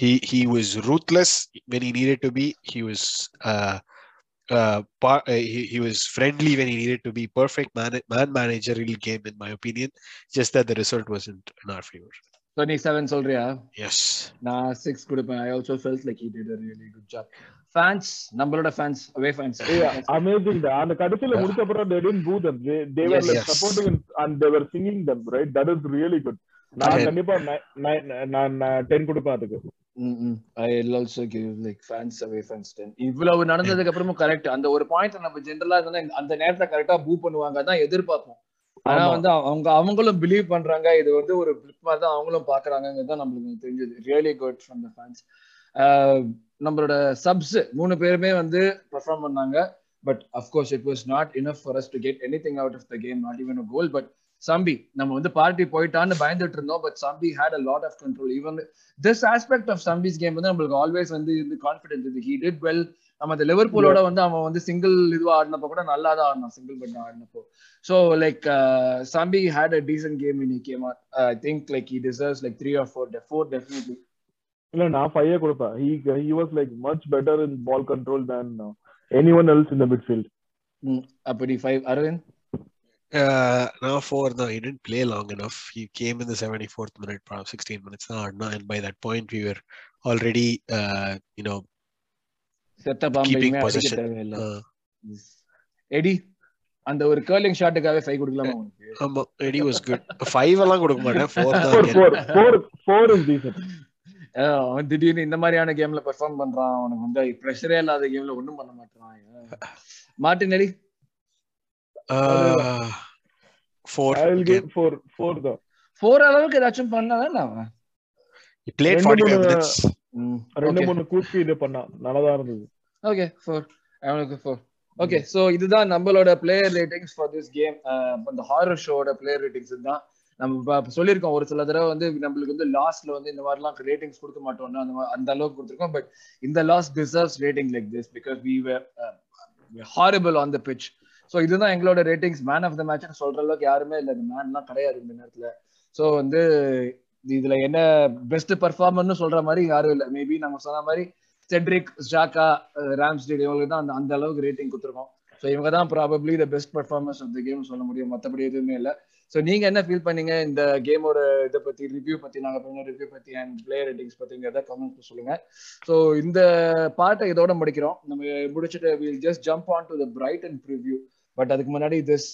he he was ruthless when he needed to be he was uh uh, par- uh he, he was friendly when he needed to be perfect man man managerial game in my opinion just that the result wasn't in our favor so நீ செவன் சொல்றியா? Yes. நான் சிக்ஸ் கொடுப்பேன். I also felt like he did a really good job. Fans நம்மளோட ஃபேன்ஸ் அவே ஃபேன்ஸ் அமேசிங் அந்த கடைசியில முடிச்ச அப்புறம் they didn't boo them. They, they were Yes, like yes. supporting and, and they were singing them right? That is really good. நான். கண்டிப்பா நான் டென் கொடுப்பேன் அதுக்கு. I also give like fans away fans ten இவ்வளவு நடந்ததுக்கு அப்புறமும் கரெக்ட் அந்த ஒரு பாயிண்ட் நம்ம ஜென்ரலா இருந்தா அந்த நேரத்துல கரெக்டா பூ பண்ணுவாங்க. அதான் எதிர்பார்ப்போம். ஆனா. வந்து அவங்க அவங்களும் பிலீவ் பண்றாங்க. இது வந்து ஒரு பிளிப் மாதிரி தான் அவங்களும் பாக்குறாங்கிறது தான் நம்மளுக்கு தெரிஞ்சது. Really good from the fans நம்மளோட சப்ஸ் மூணு பேருமே வந்து பெர்ஃபார்ம் பண்ணாங்க. But of course it was not enough for us to get anything out of the game not even a goal but Sambi நம்ம வந்து பார்ட்டி போயிட்டான்னு பயந்துட்டு இருந்தோம். But Sambi had a lot of control even this aspect of Sambi's game வந்து நம்மளுக்கு ஆல்வேஸ் வந்து கான்ஃபிடன்ஸ் இது ஹி டிட் வெல் நம்ம அந்த லிவர்பூலோட வந்து அவன் வந்து சிங்கிள் இதுவா ஆடினப்போ கூட நல்லா தான் ஆடினான் single but ஆடினப்போ so like Sambi had a decent game in game I think like he deserves like three or four four definitely இல்ல நான் ஃபைவ் கொடுப்பேன் he he was like much better in ball control than uh, anyone else in the midfield அப்படி five Aravind Uh, no, four. No, he didn't play long enough. He came in the 74th minute, probably 16 minutes. No, no, and by that point, we were already, uh, you know, செத்த Keeping பாம்பையுமே அடிக்க. தேவையில்லை. எடி அந்த ஒரு கேர்லிங் ஷாட்டுக்காகவே ஃபைவ் கொடுக்கலாமா உனக்கு? ஆமா, Eddie was good. Five எல்லாம் கொடுக்க மாட்டேன். Four தான் அவன் திடீர்னு இந்த மாதிரியான கேம்ல பெர்ஃபார்ம் பண்றான். அவனுக்கு வந்து ப்ரெஷரே இல்லாத கேம்ல ஒண்ணும் பண்ண மாட்டான். Martin Eddie? Uh, four தான். ஃபோர் அளவுக்கு ஏதாச்சும் பண்ணாதான் அவன்? He played ரெண்டு 45 மூணு- minutes. ரெண்டு மூணு கூப்பி இது பண்ணா. நல்லாதான் இருந்தது. ஓகே ஃபோர் அவனுக்கு ஃபோர் ஓகே சோ இதுதான் நம்மளோட player ratings for this game இந்த ஹாரர் ஷோட பிளேயர் ரேட்டிங்ஸ் தான் நம்ம சொல்லியிருக்கோம் ஒரு சில தடவை வந்து நம்மளுக்கு வந்து லாஸ்ட்ல வந்து இந்த மாதிரிலாம் ரேட்டிங்ஸ் கொடுக்க மாட்டோம்னா அந்த அந்த அளவுக்கு கொடுத்துருக்கோம். பட் இந்த last deserves rating like this because we were horrible on the pitch so இதுதான் எங்களோட ratings man of the match சொல்ற அளவுக்கு யாருமே இல்லை. இந்த மேன்லாம் கிடையாது இந்த நேரத்துல. ஸோ வந்து இதுல என்ன பெஸ்ட் பர்ஃபார்மர்னு சொல்ற மாதிரி யாரும் இல்லை. மேபி நம்ம சொன்ன மாதிரி செட்ரிக் ஜாக்கா ராம்ஸ்டேட் இவங்களுக்கு தான் அந்த அந்த அளவுக்கு ரேட்டிங் கொடுத்துருக்கோம். ஸோ இவங்க தான் probably the best performance of the game சொல்ல முடியும். மற்றபடி எதுவுமே இல்லை. ஸோ நீங்க என்ன ஃபீல் பண்ணீங்க? இந்த கேமோட இதை பத்தி ரிவ்யூ பத்தி நாங்க பண்ண ரிவ்யூ பத்தி அண்ட் பிளேயர் ரேட்டிங்ஸ் பத்திங்கிறத கமெண்ட் சொல்லுங்க. ஸோ இந்த பாட்டை இதோட முடிக்கிறோம். நம்ம முடிச்சுட்டு will just jump on to the Bright and preview but அதுக்கு முன்னாடி this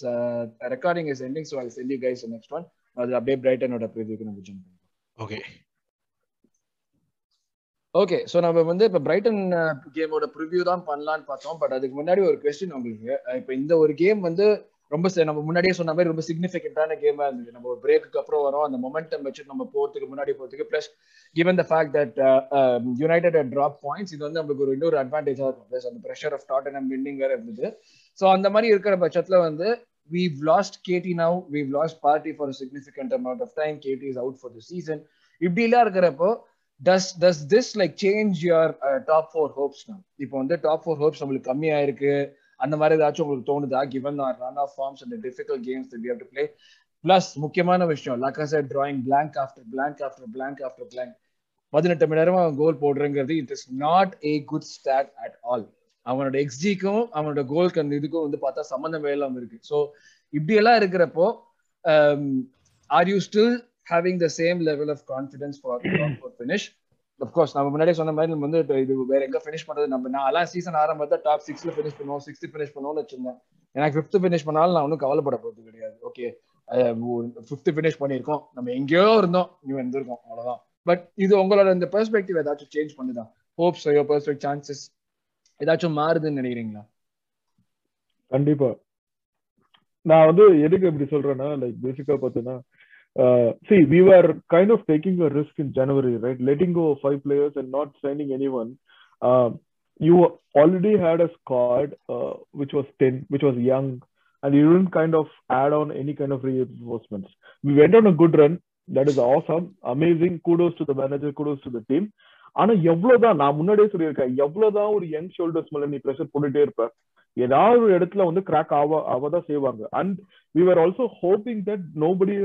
recording is ending so I sent you guys next one அது அப்படியே பிரைட்டனோட ப்ரிவ்யூக்கு நம்ம ஜம்ப் ஓகே ஓகே ஸோ நம்ம வந்து இப்போ பிரைட்டன் கேமோட ப்ரிவியூ தான் பண்ணலான்னு பார்த்தோம். பட் அதுக்கு முன்னாடி ஒரு கொஸ்டின் உங்களுக்கு. இப்போ இந்த ஒரு கேம் வந்து ரொம்ப நம்ம முன்னாடியே சொன்ன மாதிரி ரொம்ப சிக்னிஃபிகண்டான கேமா இருந்தது. நம்ம ஒரு பிரேக்கு அப்புறம் வரோம். அந்த மொமெண்டம் வச்சு நம்ம போறதுக்கு முன்னாடி போறதுக்கு. Plus even the fact that United drop United இது வந்து நம்மளுக்கு ஒரு இன்னொரு அட்வான்டேஜா இருக்கும். பிளஸ் அந்த ப்ரெஷர் ஆஃப் டாட்டன் வின்னிங் வேற இருந்தது. ஸோ அந்த மாதிரி இருக்கிற பட்சத்துல வந்து we've lost KT now. We've lost party for a significant amount of time. KT is out for the season. இப்படி எல்லாம் இருக்கிறப்போ does does this like change your top four hopes இப்போ வந்து டாப் ஃபோர் ஹோப்ஸ் நம்மளுக்கு கம்மியா இருக்கு அந்த மாதிரி ஏதாச்சும் உங்களுக்கு தோணுதா? Given our run of forms and difficult games we have to play plus முக்கியமான விஷயம் Laca drawing blank after blank after blank after blank பதினெட்டு மணி நேரமா goal போடுறங்கிறது it is not a good stat at all அவனோட எக்ஸ்ஜிக்கும் அவனோட கோல் கண் இதுக்கும் வந்து பார்த்தா சம்மந்தமே இல்லாமல் இருக்கு. ஸோ இப்படி எல்லாம் இருக்கிறப்போ are you still having the same level of confidence for for finish of course நம்ம முன்னாடியே சொன்ன மாதிரி நம்ம வந்து இது வேற எங்க ஃபினிஷ் பண்றது? நம்ம நான் எல்லாம் சீசன் ஆரம்பத்தை டாப் சிக்ஸ்ல ஃபினிஷ் பண்ணுவோம் சிக்ஸ்த் ஃபினிஷ் பண்ணுவோம்னு வச்சிருந்தேன். எனக்கு ஃபிஃப்த் ஃபினிஷ் பண்ணாலும் நான் ஒன்றும் கவலைப்பட போகிறது கிடையாது. ஓகே ஃபிஃப்த் ஃபினிஷ் பண்ணியிருக்கோம். நம்ம எங்கேயோ இருந்தோம். நீ வந்திருக்கோம். அவ்வளோதான் பட் இது உங்களோட இந்த பெர்ஸ்பெக்டிவ் ஏதாச்சும் சேஞ்ச் பண்ணுதான் ஹோப்ஸ் யோ பெர்ஸ்பெக்ட் சான்சஸ் ஏதாச்சும் மாறுதுன்னு நினைக்கிறீங்களா கண்டிப்பா நான் வந்து எதுக்கு எப்படி சொல்றேன்னா லைக் பேசிக்கா பார்த்தீங்கன்னா see we are kind of taking a risk in January right letting go five players and not signing any one you already had a squad which was ten which was young and you didn't kind of add on any kind of reinforcements. We went on a good run. That is awesome. Amazing. Kudos to the manager. Kudos to the team. ஆனா எவ்வளவுதான் நான் முன்னாடியே சொல்லியிருக்கேன் எவ்வளவுதான் ஒரு யங் ஷோல்டர்ஸ் மேல நீ ப்ரெஷர் போட்டுட்டே இருப்ப ஏதாவது ஒரு இடத்துல வந்து கிராக் ஆவ அவதான் செய்வாங்க and we are also hoping that nobody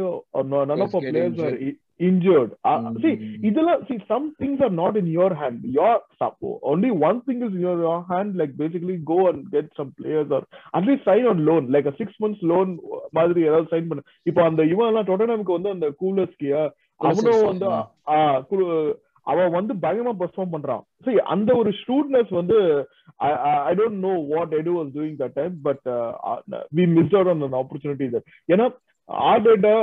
none of players are injured. Uh, Mm. See, இதெல்லாம் see some things are not in your hand. Your only one thing is in your, your hand. Like basically go and get some players or at least sign on loan. Like a six months loan மாதிரி ஏதாவது சைன் பண்ண. இப்போ அந்த இவன் எல்லாம் டொட்டனம்க்கு வந்து அந்த கூலர்ஸ்கியா அவனும் வந்து ஆஹ் அவன் வந்து பயங்கரமா பெர்ஃபார்ம் பண்றான். சரி அந்த ஒரு ஷூட்னஸ் வந்து I don't know what Edu was doing that time but we miss out on opportunity that ஏன்னா ஆர்டேட்டா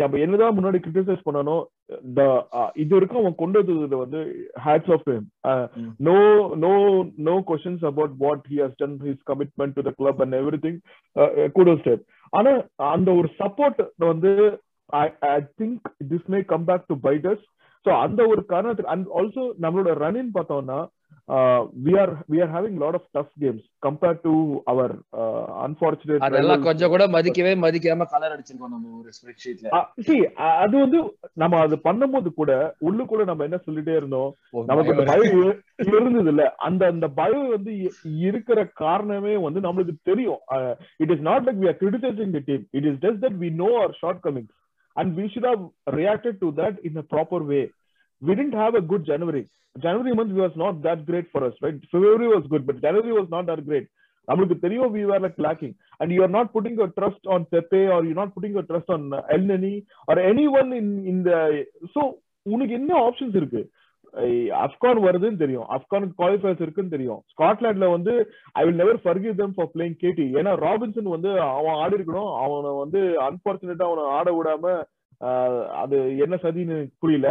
நம்ம என்னதான் முன்னாடி கிரிட்டிசைஸ் பண்ணணும் இந்த இது வரைக்கும் அவன் கொண்டு வந்ததுல வந்து hats off him no no no questions about what he has done his commitment to the club and everything kudos type ஆனா அந்த ஒரு சப்போர்ட் வந்து I think this may come back to bite us so அந்த ஒரு காரணத்துக்கு அண்ட் ஆல்சோ நம்மளோட ரன் பார்த்தோம்னா we are we are having lot of tough games compare to our unfortunate அதெல்லாம் கொஞ்சம் கூட மதிக்கவே மதிக்காம கலர் அடிச்சிருக்கோம் நம்ம ஒரு ஸ்ப்ரெட்ஷீட்ல சி அது வந்து நம்ம அது பண்ணும்போது கூட உள்ளுக்குள்ள நம்ம என்ன சொல்லிட்டே இருந்தோம்? நமக்கு அந்த பயம். இருந்தது இல்ல அந்த அந்த பயம் வந்து இருக்கிற காரணமே வந்து நம்மளுக்கு தெரியும். It is not like we are criticising the team it is just that we know our shortcomings and we should have reacted to that in a proper way. We didn't have a good January. January month was not that great for us, right? February was good, but January was not that great. நம்மளுக்கு தெரியும் we are like lacking and you are not putting your trust on Pepe are you not putting your trust on Elneny or any one in இந்த சோ உனக்கு என்ன ஆப்ஷன்ஸ் இருக்கு அப்கான் வருதுன்னு தெரியும் அப்கானுக்கு குவாலிஃபயர்ஸ் இருக்குன்னு தெரியும் ஸ்காட்லாண்ட்ல வந்து I will never forgive them for playing கேட்டி ஏன்னா ராபின்சன் வந்து அவன் ஆடி இருக்கணும் அவனை வந்து அன்பார்ச்சுனேட்டா அவனை ஆட விடாம அது என்ன சதின்னு புரியல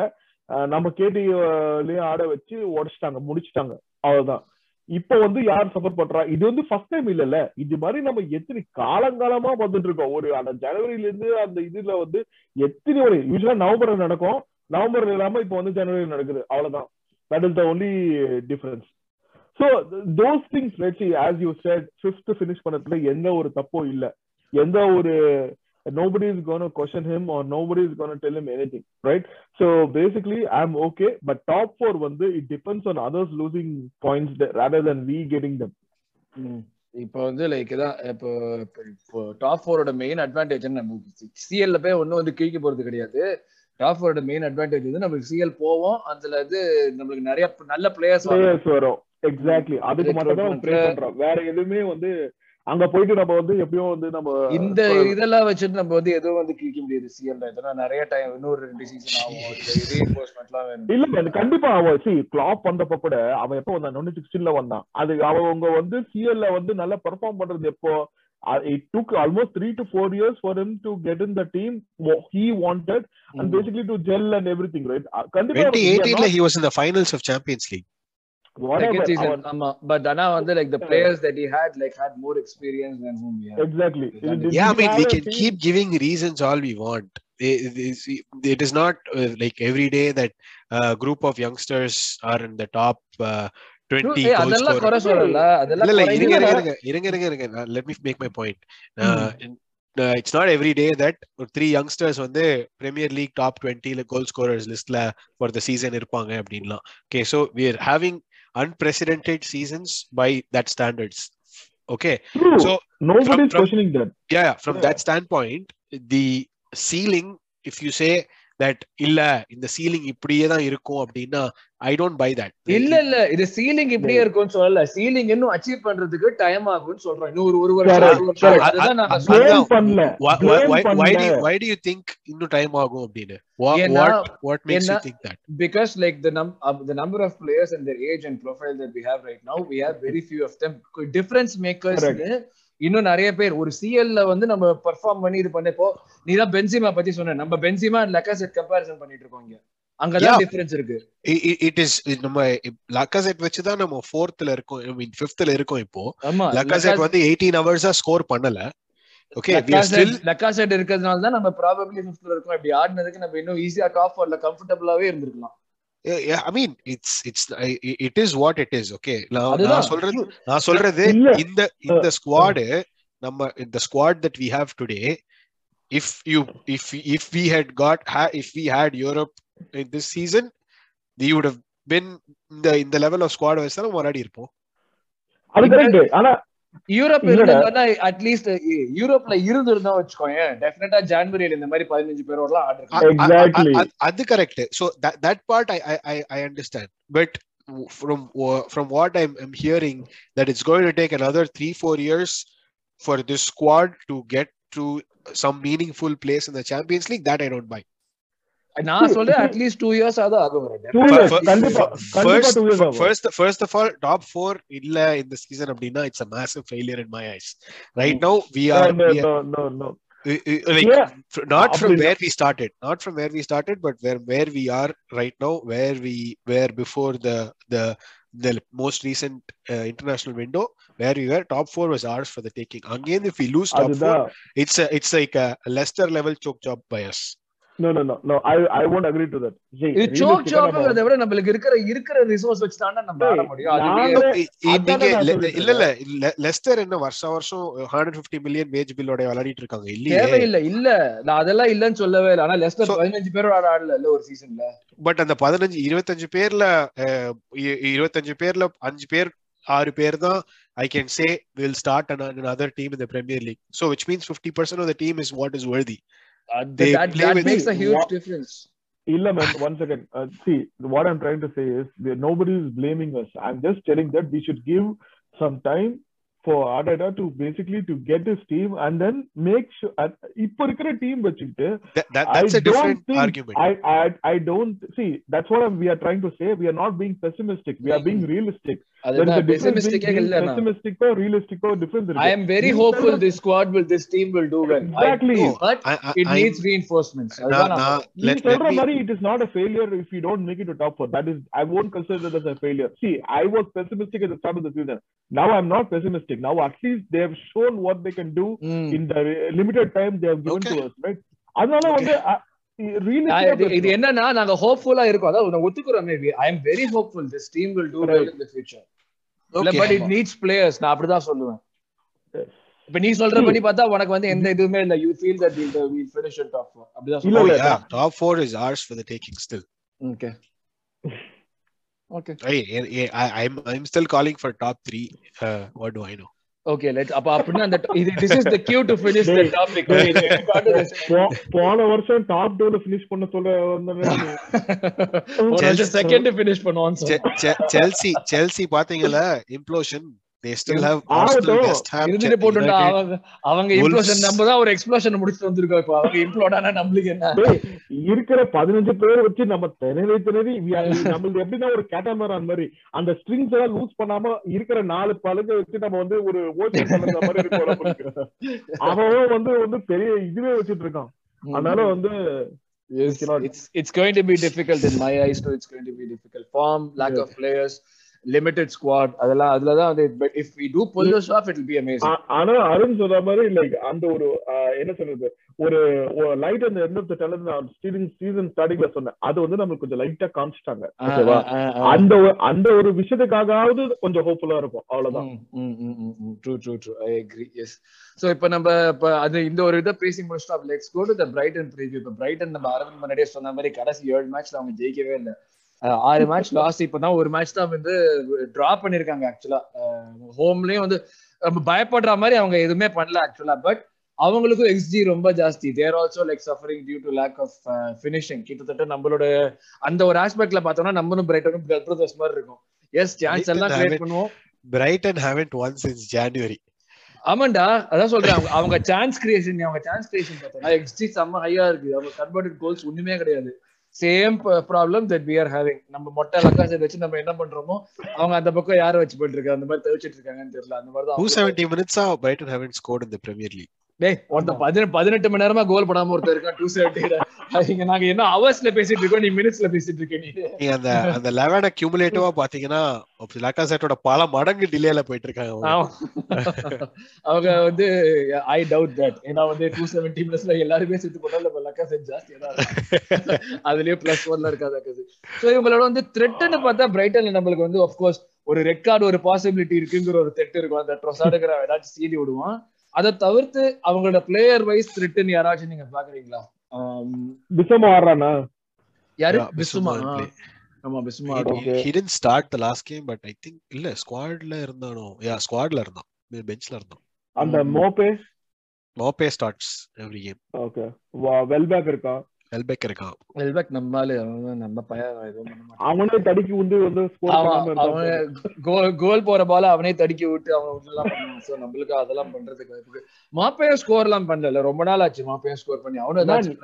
நம்ம கேடிலயும் ஆட வச்சு உடைச்சிட்டாங்க முடிச்சிட்டாங்க. அவ்வளவுதான். இப்ப வந்து யார் சஃபர் பண்றா? இது வந்து ஃபர்ஸ்ட் டைம் இல்லல்ல. இது மாதிரி நம்ம எத்தனை காலங்காலமா வந்துட்டு இருக்கோம். ஒரு அந்த ஜனவரில இருந்து அந்த இதுல வந்து எத்தனை ஒரு யூஸ்வலா நவம்பர்ல நடக்கும். நவம்பர் இல்லாம இப்ப வந்து ஜனவரி நடக்குது. அவ்வளவுதான். That is the only difference so those things let's as you said fifth finish பண்ணதுல எந்த ஒரு தப்பும் இல்ல. எந்த ஒரு nobody is going to question him or nobody is going to tell him anything right? So basically i'm okay but top four வந்து it depends on others losing points rather than we getting them. இப்போ வந்து லைக் இதான் இப்போ இப்போ டாப் ஃபோரோட மெயின் அட்வான்டேஜ் நம்ம சிஎல்ல போய் ஒன்றும் வந்து கிழிக்க போறது கிடையாது. டாப் ஃபோரோட மெயின் அட்வான்டேஜ் வந்து நம்மளுக்கு சிஎல் போவோம். அதுல இது நம்மளுக்கு நிறைய நல்ல பிளேயர்ஸ் வரும். எக்ஸாக்ட்லி அதுக்கு மட்டும் தான் வேற எதுவுமே வந்து அங்க போயிட்டு நம்ம வந்து எப்பயும் வந்து நம்ம இந்த இதெல்லாம் வச்சுட்டு நம்ம வந்து எதுவும் வந்து கிழிக்க முடியாது. இதெல்லாம் நிறைய டைம் இன்னொரு ரெண்டு சீசன் ஆகும். இல்ல கண்டிப்பா அவன் சி கிளாப் வந்தப்ப கூட அவன் எப்போ வந்தான்? டுவெண்ட்டி சிக்ஸ்டீன்ல வந்தான். அது அவங்க வந்து சிஎல்ல வந்து நல்லா பெர்ஃபார்ம் பண்றது எப்போ? it took almost three to four years for him to get in the team. He wanted and mm. basically to gel and everything right? 2018 he was in the finals of champions league. but ஆனா வந்து like the players that he had like had more experience than whom we had exactly yeah i mean we can keep giving reasons all we want it is not uh, like every day that a uh, group of youngsters are in the top uh, 20 அதெல்லாம் குறை சொல்லல அதெல்லாம் இருங்க இருங்க இருங்க இருங்க let me make my point uh, it's not every day that ஒரு த்ரீ யங்ஸ்டர்ஸ் வந்து பிரீமியர் லீக் டாப் டுவெண்ட்டில கோல் ஸ்கோரர்ஸ் லிஸ்ட்ல ஃபார் த சீசன் இருப்பாங்க அப்படின்லாம் okay so we are having unprecedented seasons by that standards okay True. so Nobody's questioning that. yeah from Yeah. that standpoint the ceiling if you say that இல்ல இந்த ceiling இப்படியே தான் இருக்கும் அப்படின்னா i don't buy that இல்ல இல்ல இது சீலிங் இப்படியே இருக்கும்னு சொல்லல சீலிங் இன்னும் அச்சீவ் பண்றதுக்கு டைம் ஆகும்னு சொல்றோம் இன்னும் ஒரு ஒரு வருஷம். அதுதான். Blame பண்ணல. you, பண்ணல. why do you think இன்னும் டைம் ஆகும் what makes you ஏன்னா- think that because like the num uh, the number of players and their age and profile that we have right now we have very few of them difference makers இன்னும் நிறைய பேர் ஒரு சிஎல்ல வந்து நம்ம பெர்ஃபார்ம் பண்ணி இது பண்ணப்போ நீ தான் பென்சிமா பத்தி சொன்ன நம்ம பென்சிமா லக்காசெட் கம்பேரிசன் பண்ணிட்டு இருக்கோம் இங்க அங்கதான். டிஃபரன்ஸ் இருக்கு. இட் இஸ் நம்ம லக்காசெட் வச்சு தான் நம்ம ஃபோர்த்ல இருக்கோம் ஐ மீன் ஃபிஃப்த்ல இருக்கோம் இப்போ. லக்காசெட் வந்து எயிட்டீன் ஹவர்ஸா ஸ்கோர் பண்ணல. ஓகே லக்காசெட் இருக்கிறதுனால தான் நம்ம ப்ராபபிலி ஃபிஃப்த்ல இருக்கோம். இப்படி ஆடினதுக்கு நம்ம இன்னும் ஈஸியா டாப் ஃபோர்ல கம்ஃபர்டபுளாவே இருந்திருக்கலாம். It's it's I- i- it is what it is. Okay, நான் சொல்றது நான் சொல்றது. இந்த இந்த ஸ்குவாடு நம்ம இந்த squad we have today if you if if we had got ha- if we had Europe in this season we would have been இந்த இந்த level of squad வச்சு தான் முன்னாடி இருப்போம் அது correct. ஆனா யூரோப் இல்லடா. இருந்ததுன்னா அட்லீஸ்ட் யூரோப்ல இருந்திருந்தா வச்சுக்கோங்க டெஃபினட்டா ஜான்வரியில இந்த மாதிரி பதினஞ்சு பேரோடலாம் அ- ஆடிருக்கலாம் அ- அ- Exactly. அ- அது correct so that that part I I I- I understand but w- from wha- from what I'm I'm hearing that it's going to take another 3 4 years for this squad to get to some meaningful place in the Champions League that I don't buy நான் சொல்றேன் அட்லீஸ்ட் டூ இயர்ஸ் ஆகுது ஆகும் Two Fir- years. fir- கண்டிப்பா கண்டிப்பா first two years fir- ஆகும். first first of all top 4 இல்ல இந்த season அப்படின்னா it's a massive failure in my eyes right now we No, are, no, we are no, no, no. we- we- like Yeah. fr- not from அப்படி where we started not from where we started but where where we are right now where we were before the the the most recent uh, international window where we were top four was ours for the taking again if we lose top four அதுதான் it's a, it's like a Leicester level choke job by us No no no no. I i won't agree to that. See, இது சோக் விட நம்மளுக்கு இருக்கிற இருக்கிற ரிசோர்ஸ் வச்சு தானே நம்ம ஆட முடியும். இல்ல இல்ல இல்ல லெஸ்டர் என்ன வருஷம் வருஷம் ஹண்ட்ரட் பிப்டி மில்லியன் வேஜ் பில்லோட விளையாடிட்டு இருக்காங்க இல்லையே? தேவையில்லை இல்ல. நான் அதெல்லாம் இல்லன்னு சொல்லவே இல்லை. ஆனா லெஸ்டர் So- பதினஞ்சு பேரோட ஆட ஆடல இல்ல ஒரு சீசன்ல பட் அந்த பதினஞ்சு இருபத்தஞ்சு பேர்ல அஹ், இ- இருபத்தஞ்சு பேர்ல அஞ்சு பேர் ஆறு பேர் தான் I can say will start another team in the Premier League. So which means 50% of the team is what is worthy. They that play that with- makes a huge What- difference Illa, man, one second. Uh, see, what I'm trying to say is that nobody is blaming us. I'm just telling that we should give some time for Adada to basically to get this team and then make sure. Uh, இப்போ இருக்கிற team வச்சுக்கிட்டு That, that that's I a different don't think, argument. I, I I don't see. That's what I'm, we are trying to say. We are not being pessimistic. We are being realistic. There is a அதுதான் difference pessimistic between இல்ல நான் pessimistic or realistic or difference. I am very hopeful this squad will this team will do well I Exactly. do, but I, I, it I'm- needs reinforcements நான்- அதுதான் நான் நான்- நீ let- let சொல்ற me- மாதிரி it is not a failure if you don't make it to top four. That is, I won't consider that as a failure. See, I was pessimistic at the start of the season. Now I'm not pessimistic. Now at least they have shown what they can do ம். in the re- limited time they have given Okay. to us, right? அதனால வந்து really நான் இது- என்னன்னா நாங்க ஹோப்ஃபுல்லா இருக்கோம். அதாவது ஒத்துக்குறோம் maybe I am very hopeful this team will do well in the future இல்ல Okay. But it needs players நான் அப்படிதான் சொல்லுவேன். இப்ப நீ சொல்ற படி பார்த்தா உனக்கு வந்து எந்த இதுவுமே இல்ல. You feel that will will finish in top 4 அப்படிதான் சொல்லுவேன். இல்ல. yeah, top four is ours for the taking still. Okay okay Hey, I, I, I'm I'm still calling for top three. Uh, what do I know? Okay let அப்ப அப்படினா அந்த இது this is the cue to finish the. Topic போன வருஷம் டாப் டூல பினிஷ் பண்ண சொல்ல வந்தேன் ஒரு Chelsea- செகண்ட் ஃபினிஷ் பண்ணுவான் Che- Chelsea Chelsea பாத்தீங்களா still have Arsenal, ஆகட்டும். போட்டுண்டா United. அவங்க அவங்க. இம்ப்ளோஷன் நம்ம தான் ஒரு எக்ஸ்ப்ளோஷன் முடிச்சுட்டு வந்திருக்கோம் இப்போ அவங்க இம்ப்ளோட் ஆனா நம்மளுக்கு என்ன இருக்கிற பதினஞ்சு பேர் வச்சு நம்ம திணறி திணறி we are- நம்மளுக்கு எப்படின்னா ஒரு கேட்டமரான் மாதிரி அந்த ஸ்ட்ரிங்ஸ் எல்லாம் லூஸ் பண்ணாம இருக்கிற நாலு பழுக வச்சு நம்ம வந்து ஒரு பண்ணுற மாதிரி இருக்கும். அவன் வந்து வந்து பெரிய இதுவே வச்சிட்டு இருக்கான் அதனால வந்து Yes, it's it's going to be difficult in my eyes too. It's going to be difficult. Form, lack Yeah. of players, limited squad அதெல்லாம் அதுலதான் வந்து but if we do pull this off it will be amazing ஆனா அருண் சொல்ற மாதிரி லைக் அந்த ஒரு என்ன சொல்றது ஒரு லைட் அந்த எண்ட் ஆஃப் த டெலர் நான் சீசன் சீசன் ஸ்டார்டிங்ல சொன்னேன். அது வந்து நம்மளுக்கு கொஞ்சம் லைட்டா காமிச்சிட்டாங்க ஓகேவா அந்த அந்த ஒரு விஷயத்துக்காகவாவது கொஞ்சம் ஹோப்ஃபுல்லா இருக்கும் அவ்வளவுதான். True true true I agree yes so இப்போ நம்ம இப்போ அது இந்த ஒரு இதை பேசி முடிச்சிட்டோம். Let's go to the Brighton preview இப்போ பிரைட்டன் நம்ம அரவிந்த் முன்னாடியே சொன்ன மாதிரி கடைசி ஏழு மேட்ச்ல அவங்க ஜெயிக்கவே இல்லை. ஆறு மேட்ச் லாஸ்ட் இப்பதான் ஒரு மேட்ச் தான் வந்து டிரா பண்ணிருக்காங்க ஆக்சுவலா ஹோம்லயும் வந்து நம்ம பயப்படுற மாதிரி அவங்க எதுவுமே பண்ணல ஆக்சுவலா பட் அவங்களுக்கும் எக்ஸ்ஜி ரொம்ப ஜாஸ்தி. They're also like suffering due to lack of finishing கிட்டத்தட்ட நம்மளோட அந்த ஒரு ஆஸ்பெக்ட்ல பார்த்தோம்னா நம்மளும் பிரைட்டனும் பிரதர்ஸ் மாதிரி இருக்கும். எஸ் சான்ஸ் எல்லாம் கிரியேட் பண்ணுவோம். Brighton haven't won since January ஆமாண்டா அதான் சொல்றேன். அவங்க- அவங்க சான்ஸ் கிரியேஷன் அவங்க சான்ஸ் கிரியேஷன் பார்த்தோம்னா எக்ஸ்டி செம்ம ஹையா இருக்கு. அவங்க கன்வெர்டட் கோல்ஸ் ஒண்ணுமே கிடையாது. Same problem that we are having நம்ம மொட்டை லக்காசை வச்சு நம்ம என்ன பண்றோமோ அவங்க அந்த பக்கம் யாரை வச்சு போயிட்டு இருக்காங்க. அந்த மாதிரி தவிச்சிட்டு இருக்காங்கன்னு தெரியல. அந்த மாதிரி டூ தான் செவன்டி மினிட்ஸா பிரைட்டன் ஹேவன்ட் ஸ்கோர்ட் இந்த பிரீமியர் லீக் டேய் ஒருத்த பதினெட்டு பதினெட்டு மணி நேரமா கோல் போடாம ஒருத்தர் இருக்கான் டூ செவன்டி இங்க நாங்க என்ன ஹவர்ஸ்ல பேசிட்டு இருக்கோம் நீ மினிட்ஸ்ல பேசிட்டு இருக்க நீ. அந்த அந்த லெவன கியூமுலேட்டிவா பாத்தீங்கன்னா லக்காசெட்டோட பல மடங்கு டிலேல போயிட்டு இருக்காங்க அவங்க. வந்து ஐ டவுட் தட் ஏன்னா வந்து டூ செவன்டி பிளஸ்ல எல்லாருமே செத்து போட்டாலும் நம்ம லக்கா செட் ஜாஸ்தியா தான். அதுலயே பிளஸ் ஒன்ல இருக்காது சோ இவங்களோட வந்து த்ரெட்னு பார்த்தா பிரைட்டன்ல நம்மளுக்கு வந்து ஆஃப்கோர்ஸ் ஒரு ரெட் கார்டு ஒரு பாசிபிலிட்டி இருக்குங்கிற ஒரு த்ரெட் இருக்கும். அந்த ட்ரொசாடுங்கிற ஏதாச்சும் சீடி விடுவான். அதை தவிர்த்து அவங்களோட பிளேயர் வைஸ் த்ரெட்னு யாராச்சும் நீங்க பாக்குறீங்களா பிசமா ஆடுறானா? யாரு? பிசுமா. ஆமா பிசுமா he didn't start the last game but I think இல்ல ஸ்குவாட்ல இருந்தானோ? யா ஸ்குவாட்ல இருந்தான். பெஞ்ச்ல இருந்தான். அந்த Maupay? Maupay starts every game okay Welbeck இருக்கான் வெல்பெக் இருக்கான். வெல்பேக் நம்மால அவன் நம்ம பையன் அவனே தடுக்கி வந்து வந்து ஸ்கோர் அவன் அவன் கோல் கோல் போற பால அவனே தடுக்கி விட்டு அவன் உள்ளலாம் பண்ணுவான். சோ நம்மளுக்கு அதெல்லாம் பண்றதுக்கு வாய்ப்பு. மாப்பையும் ஸ்கோர் எல்லாம் பண்ணல. ரொம்ப நாள் ஆச்சு மாப்பையும் ஸ்கோர் பண்ணி. பிரச்சனை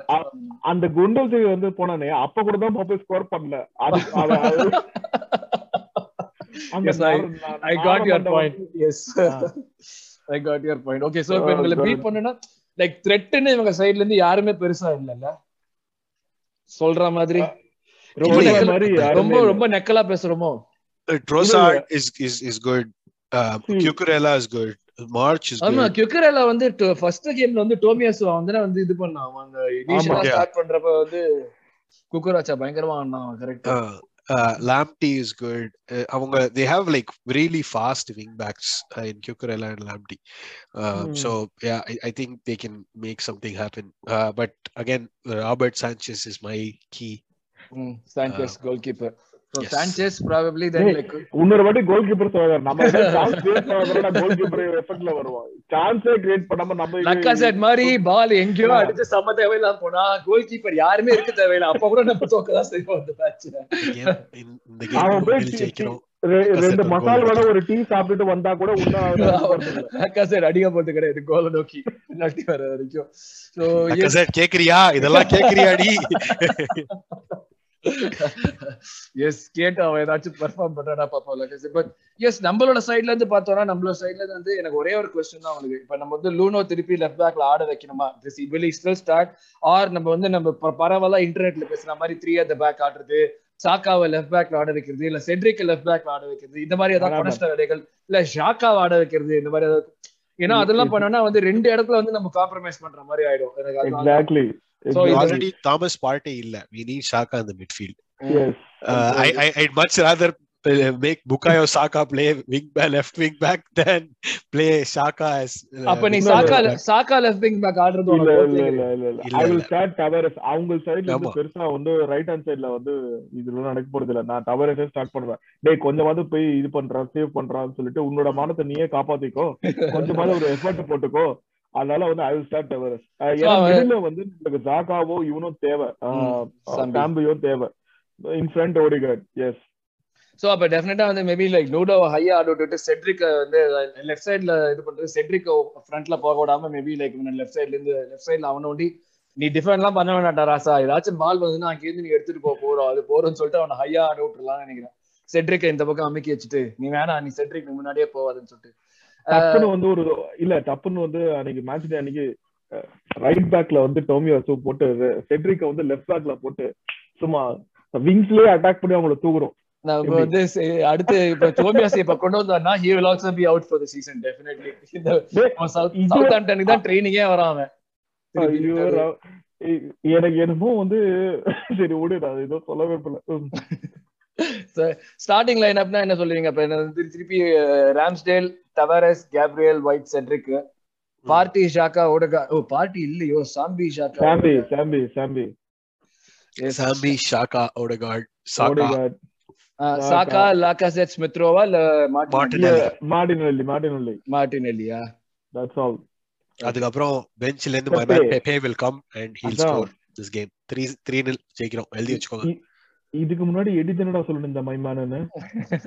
அந்த குண்டோசி வந்து போனானே அப்ப கூட தான் மோபே ஸ்கோர் பண்ணல. அவன் your நாரமண்டம் point. வந்து- Yes. I got your point. Okay, so இப்ப இவங்களை beat பண்ணுனா லைக் த்ரெட்னு இவங்க சைடுல இருந்து யாருமே பெருசா இல்லல்ல? சொல்ற மாதிரி. ரொம்ப ரொம்ப நெக்கலா பேசுறோமோ? Trossard is is is good. Cucurella is good March is ஆமா கியூக்கரேல வந்து ஃபர்ஸ்ட் கேம்ல வந்து டோமியாஸ் வந்து வந்து இது பண்ணான் அந்த இனிஷியலா. ஸ்டார்ட் பண்றப்ப வந்து குக்கராச்சா பயங்கரமா ஆடினான் correct லாம்டி இஸ் குட் அவங்க they have like really fast wing backs in Cucurella and Lamptey Hmm. So yeah I think they can make something happen but again Robert Sanchez is my key Sanchez goalkeeper so Yes. Sanchez Probably then Hey. like இன்னொரு வாட்டி கோல் கீப்பர் நம்ம சான்ஸ் கிரியேட் பண்ணா கோல் கீப்பர் எஃபெக்ட்ல வருவோம் சான்ஸே கிரியேட் பண்ணாம நம்ம லக்கா செட் மாதிரி பால் எங்கேயோ அடிச்சு சம தேவையில்லாம போனா கோல் கீப்பர் யாருமே இருக்க தேவையில்லை. அப்ப கூட நம்ம செய்வோம் அந்த மேட்ச் இந்த கேம் ஜெயிக்கிறோம் ரெண்டு ஒரு மசால் வடை ஒரு டீ சாப்பிட்டுட்டு வந்தா கூட செட் அடிக்க போறது கிடையாது. கோல நோக்கி பின்னாடி வர வரைக்கும். கேக்குறியா? இதெல்லாம் கேக்குறியாடி? எஸ் கேட்டு அவன் ஏதாச்சும் பெர்ஃபார்ம் பண்றானா பாப்போம் லக்கா பட் எஸ் நம்மளோட சைடுல இருந்து பார்த்தோம்னா நம்மளோட சைடுல இருந்து வந்து எனக்கு ஒரே ஒரு கொஸ்டின் தான் அவனுக்கு இப்ப நம்ம வந்து லூனோ திருப்பி லெஃப்ட் பேக்ல ஆட வைக்கணுமா? This he still start or நம்ம வந்து நம்ம ப- பரவலா இன்டர்நெட்ல பேசுற மாதிரி த்ரீ the பேக் ஆடுறது சாக்காவை லெஃப்ட் பேக்ல ஆட வைக்கிறது இல்ல செட்ரிக் லெஃப்ட் பேக்ல ஆட வைக்கிறது இந்த மாதிரி ஏதாவது. பணஸ்ட வேலைகள் இல்ல ஷாக்காவை ஆட வைக்கிறது இந்த மாதிரி ஏதாவது. ஏன்னா அதெல்லாம் பண்ணோம்னா வந்து ரெண்டு இடத்துல வந்து நம்ம காம்ப்ரமைஸ் பண்ற மாதிரி ஆயிடும். எனக்கு ஆல்ரெடி தாமஸ் பார்ட்டே இல்ல. வி நீட் ஷாக்கா இந்த midfield I I I much rather make Bukayo Saka play wing back left wing back then play Xhaka as அப்ப நீ இல்ல, சாக்கா. சாக்கா லெஃப்ட் விங் பேக் ஆடுறது இல்ல இல்ல இல்ல ஐ வில். ஸ்டார்ட் டவரஸ் அவங்க சைடுல இருந்து. பெருசா வந்து ரைட் ஹேண்ட் சைடுல வந்து இதுல நடக்க போறது இல்ல. நான் டவரஸே ஸ்டார்ட் பண்ணுவேன். டேய் கொஞ்சமாவது போய் இது பண்றான் சேவ் பண்றான்னு சொல்லிட்டு உன்னோட மானத்தை நீயே காப்பாத்திக்கோ. கொஞ்சமாவது ஒரு எஃபர்ட் போட்டுக்கோ. அதனால வந்து I will start Tavares middle வந்து உங்களுக்கு ஜாக்காவோ இவனும் தேவை. ம், சாம்பி. சாம்பியும் தேவை. In front Odegaard yes so அப்ப டெஃபினட்டா வந்து மேபி லைக் நூடோ ஹையா ஆட விட்டுட்டு செட்ரிக் வந்து லெஃப்ட் சைடுல இது பண்றது. செட்ரிக் ஃப்ரண்ட்ல போக விடாம மேபி லைக் லெஃப்ட் சைடுல இருந்து லெஃப்ட் சைடுல அவன ஒண்டி நீ டிஃபெண்ட் எல்லாம் பண்ண வேண்டாம் ராசா. ஏதாச்சும் பால் வந்துன்னா அங்க இருந்து நீ எடுத்துட்டு போக போறோம். அது போறோம்னு சொல்லிட்டு அவனை ஹையா ஆட விட்டுறலாம்னு நினைக்கிறேன். செட்ரிக் இந்த பக்கம் அமைக்கி வச்சுட்டு நீ வேணாம் நீ செட்ரிக் முன்னாடியே போவாதுன்னு சொல்லிட்டு. டப்புன்னு வந்து ஒரு இல்ல டப்புன்னு வந்து அன்னைக்கு மேட்ச் டே அன்னைக்கு ரைட் பேக்ல வந்து டோமியோசு போட்டு செட்ரிக்க வந்து லெஃப்ட் பேக்ல போட்டு சும்மா விங்ஸ்லயே அட்டாக் பண்ணி அவங்கள தூக்குறோம்? வந்து அடுத்து இப்ப டோமியாஸ் இப்ப கொண்டு he will also be out for the season definitely. இந்த தான் ட்ரைனிங்கே வரான் எனக்கு என்னமோ வந்து சரி நான் ஏதோ சொல்ல விரும்பல ம். ஸ்டார்டிங் லைன் அப்னா என்ன சொல்லுவீங்க? இப்ப என்ன வந்து திருப்பி Ramsdale Tavares Gabriel White Cedric Partey Xhaka Odegaard oh Partey இல்லையோ? Sambi Xhaka Sambi Sambi Sambi. Sambi Xhaka Odegaard Saka Odegaard Saka Lacazette ஸ்மித்ரோவா இல்ல மார்டின் மார்டினெல்லி. மார்டினல்லி மார்டினல்லி மார்டினெல்லியா தட்ஸ் ஆல் அதுக்கப்புறம் பெஞ்ச்ல இருந்து my. Man Pepe will come and heal. Score this game 3 3 nil ஜெயிக்கிறோம். எழுதி வச்சுக்கோங்க. இதுக்கு முன்னாடி எடி தானடா சொல்லணும் இந்த மைமானு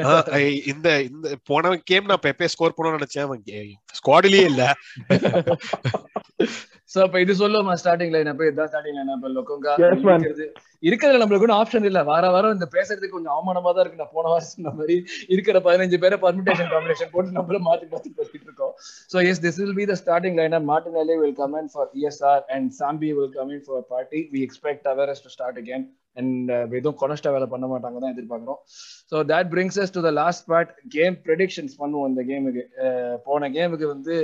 ஆ, ஐ- இந்த இந்த போன கேம் நான் பெப்பே ஸ்கோர் பண்ணணும்னு நினைச்சேன். அவன் ஸ்குவாட்லயே இல்ல. சோ அப்ப இது சொல்லுமா ஸ்டார்டிங் லைன் அப்ப? இதான் ஸ்டார்டிங் லைன் அப்ப? லொக்கோங்கா இருக்கிறதுல நம்மளுக்கு ஒன்றும் ஆப்ஷன் இல்ல. வார வாரம் இந்த பேசுறதுக்கு கொஞ்சம் அவமானமா தான் இருக்கு. நான் போன வாரம் சொன்ன மாதிரி இருக்கிற பதினஞ்சு பேரை பர்மிட்டேஷன் காம்பினேஷன் போட்டு நம்மள மாத்தி மாத்தி பேசிட்டு இருக்கோம். So yes this will be the starting line Martinelli will come in for ESR and Sambi will come in for Partey we expect ours to start again and எதுவும் கொனஸ்டா வேலை பண்ண மாட்டாங்க தான் எதிர்பார்க்கிறோம். So that brings us to the last part game predictions பண்ணுவோம் இந்த கேமுக்கு போன கேமுக்கு வந்து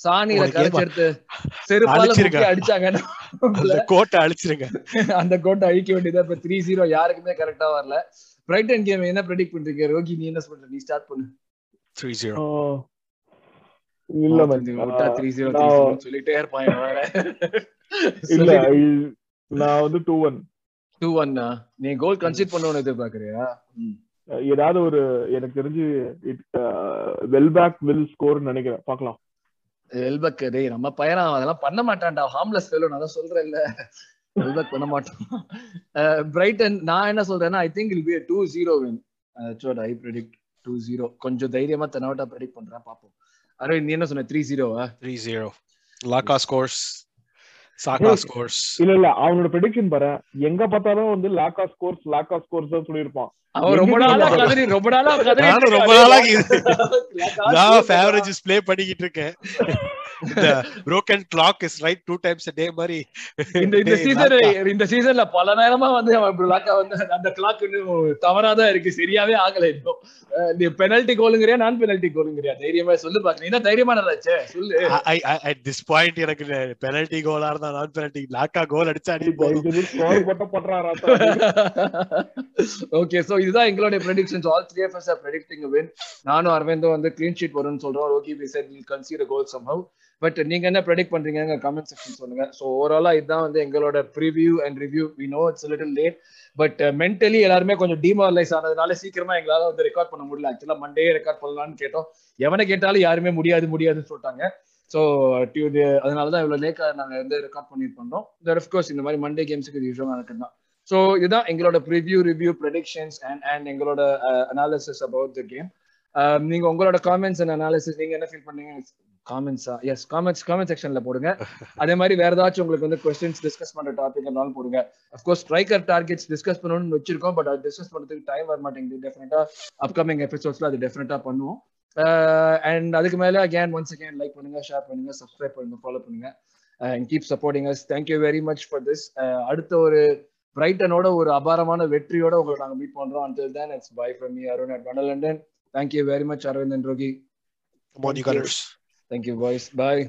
சாணியில போன game கரைச்சு எடுத்து செருப்பால அடிச்சாங்க. அந்த கோட்டை அழிச்சிருங்க. அந்த கோட்டை அழிக்க வேண்டியதா இப்ப த்ரீ ஜீரோ யாருக்குமே கரெக்டா வரல. பிரைட்டன் கேம் என்ன ப்ரெடிக்ட் பண்றீங்க ரோகி நீ என்ன சொல்ற? நீ ஸ்டார்ட் பண்ணு. 3-0 இல்ல அவன் man. கொஞ்சம் விட்டா த்ரீ ஜீரோ சொல்லிட்டே இருப்பாங்க இல்ல நான் வந்து டூ ஒன் டூ ஒன்னா நீ கோல் கன்சிட் பண்ணணும்னு எதிர்பார்க்கறியா. ஏதாவது ஒரு எனக்கு தெரிஞ்சு வெல் பேக் வில் ஸ்கோர் நினைக்கிறேன். பார்க்கலாம். எல்பக் டேய் நம்ம பையனா அவன் அதெல்லாம் பண்ண மாட்டான்டா. ஹார்ம்லெஸ் ஃபெலோ நான் சொல்றேன் இல்ல எல்பக் பண்ண மாட்டான். பிரைட்டன் நான் என்ன சொல்றேன்னா I think it'll be two zero win I predict two zero கொஞ்சம் தைரியமா தென்னாவட்டா ப்ரெடிக்ட் பண்றேன் பாப்போம் அரவிந்த் நீ என்ன சொன்ன? த்ரீ ஜீரோவா 3-0 லாக்கா ஸ்கோர்ஸ் சாக்கா. ஸ்கோர்ஸ் இல்ல இல்ல அவனோட ப்ரெடிக்ஷன் பாரு எங்க பார்த்தாலும் வந்து லாக்கா ஸ்கோர்ஸ் லாக்கா ஸ்கோர்ஸ் தான் சொல்லியிருப்பான் அவன் ரொம்ப நாளா கதறி ரொம்ப நாளா கதறி நானும் ரொம்ப நாளா நான் ஃபேவரேஜஸ் ப்ளே பண்ணிக்கிட்டு இருக்கேன். இந்த broken clock is right two times a day மாதிரி. இந்த சீசன் லாக்கா. இந்த சீசன்ல பல நேரமா வந்து அவன் பிளாக்கா வந்து அந்த கிளாக் இன்னும் தவறாதான் இருக்கு. சரியாவே ஆகல இன்னும். நீ பெனல்டி கோலுங்கறியா நான் பெனல்டி கோலுங்கறியா தைரியமா சொல்லு பாக்க நீ தான் தைரியமானதாச்சே? சொல்லு. I- I- at this point எனக்கு பெனல்டி கோலா இருந்தா நான் பெனல்டி லாக்கா கோல் அடிச்சா அடி பண்றாரா ஓகே சோ இதுதான் எங்களுடைய predictions all three of are predicting win நானும் அரவிந்தும் வந்து க்ளீன் ஷீட் வரும்னு சொல்றோம். Okay we said will consider goal somehow but நீங்க என்ன ப்ரெடிக்ட் பண்றீங்க கமெண்ட் செக்ஷன் சொல்லுங்க. ஸோ ஓவராலா இதுதான் வந்து எங்களோட preview and review we know it's little late but mentally எல்லாருமே கொஞ்சம் டிமாரலைஸ் ஆனதுனால சீக்கிரமா எங்களால வந்து ரெக்கார்ட் பண்ண முடியல. ஆக்சுவலா மண்டே ரெக்கார்ட் பண்ணலாம்னு கேட்டோம். எவனை கேட்டாலும் யாருமே முடியாது முடியாதுன்னு சொல்லிட்டாங்க. ஸோ டியூ அதனால தான் இவ்வளோ லேக்காக நாங்கள் வந்து ரெக்கார்ட் பண்ணிட்டு பண்ணோம் அஃப்கோர்ஸ் இந்த மாதிரி மண்டே கேம்ஸுக்கு யூஸ்வலாக நடக்குது தான் ஸோ இதுதான் எங்களோட preview review predictions and and எங்களோட அனாலிசிஸ் அபவுட் த கேம் நீங்க உங்களோட காமெண்ட்ஸ் அண்ட் அனாலிசிஸ் நீங்க என்ன ஃபீல் பண்ணீங்க? காமெண்ட்ஸா எஸ் காமெண்ட்ஸ் காமெண்ட் செக்ஷன்ல போடுங்க. அதே மாதிரி வேற ஏதாச்சும் உங்களுக்கு வந்து கொஸ்டின்ஸ் டிஸ்கஸ் பண்ற டாபிக் இருந்தாலும் போடுங்க. அஃப்கோர்ஸ் ஸ்ட்ரைக்கர் டார்கெட்ஸ் டிஸ்கஸ் பண்ணணும்னு வச்சிருக்கோம் பட் அது டிஸ்கஸ் பண்றதுக்கு டைம் வர மாட்டேங்குது. டெஃபினட்டா அப்கமிங் எபிசோட்ஸ்ல அது டெஃபினட்டா பண்ணுவோம். அண்ட் அதுக்கு மேல அகேன் ஒன்ஸ் அகேன் லைக் பண்ணுங்க ஷேர் பண்ணுங்க சப்ஸ்கிரைப் பண்ணுங்க ஃபாலோ பண்ணுங்க. And keep supporting us thank you very much for this அடுத்த ஒரு பிரைட்டனோட ஒரு அபாரமான வெற்றியோட உங்களை நாங்க மீட் பண்றோம். Until then it's bye from me Arun at வண்டலண்டன் thank you very much Aravind and Rohi you Gunners. Thank you boys bye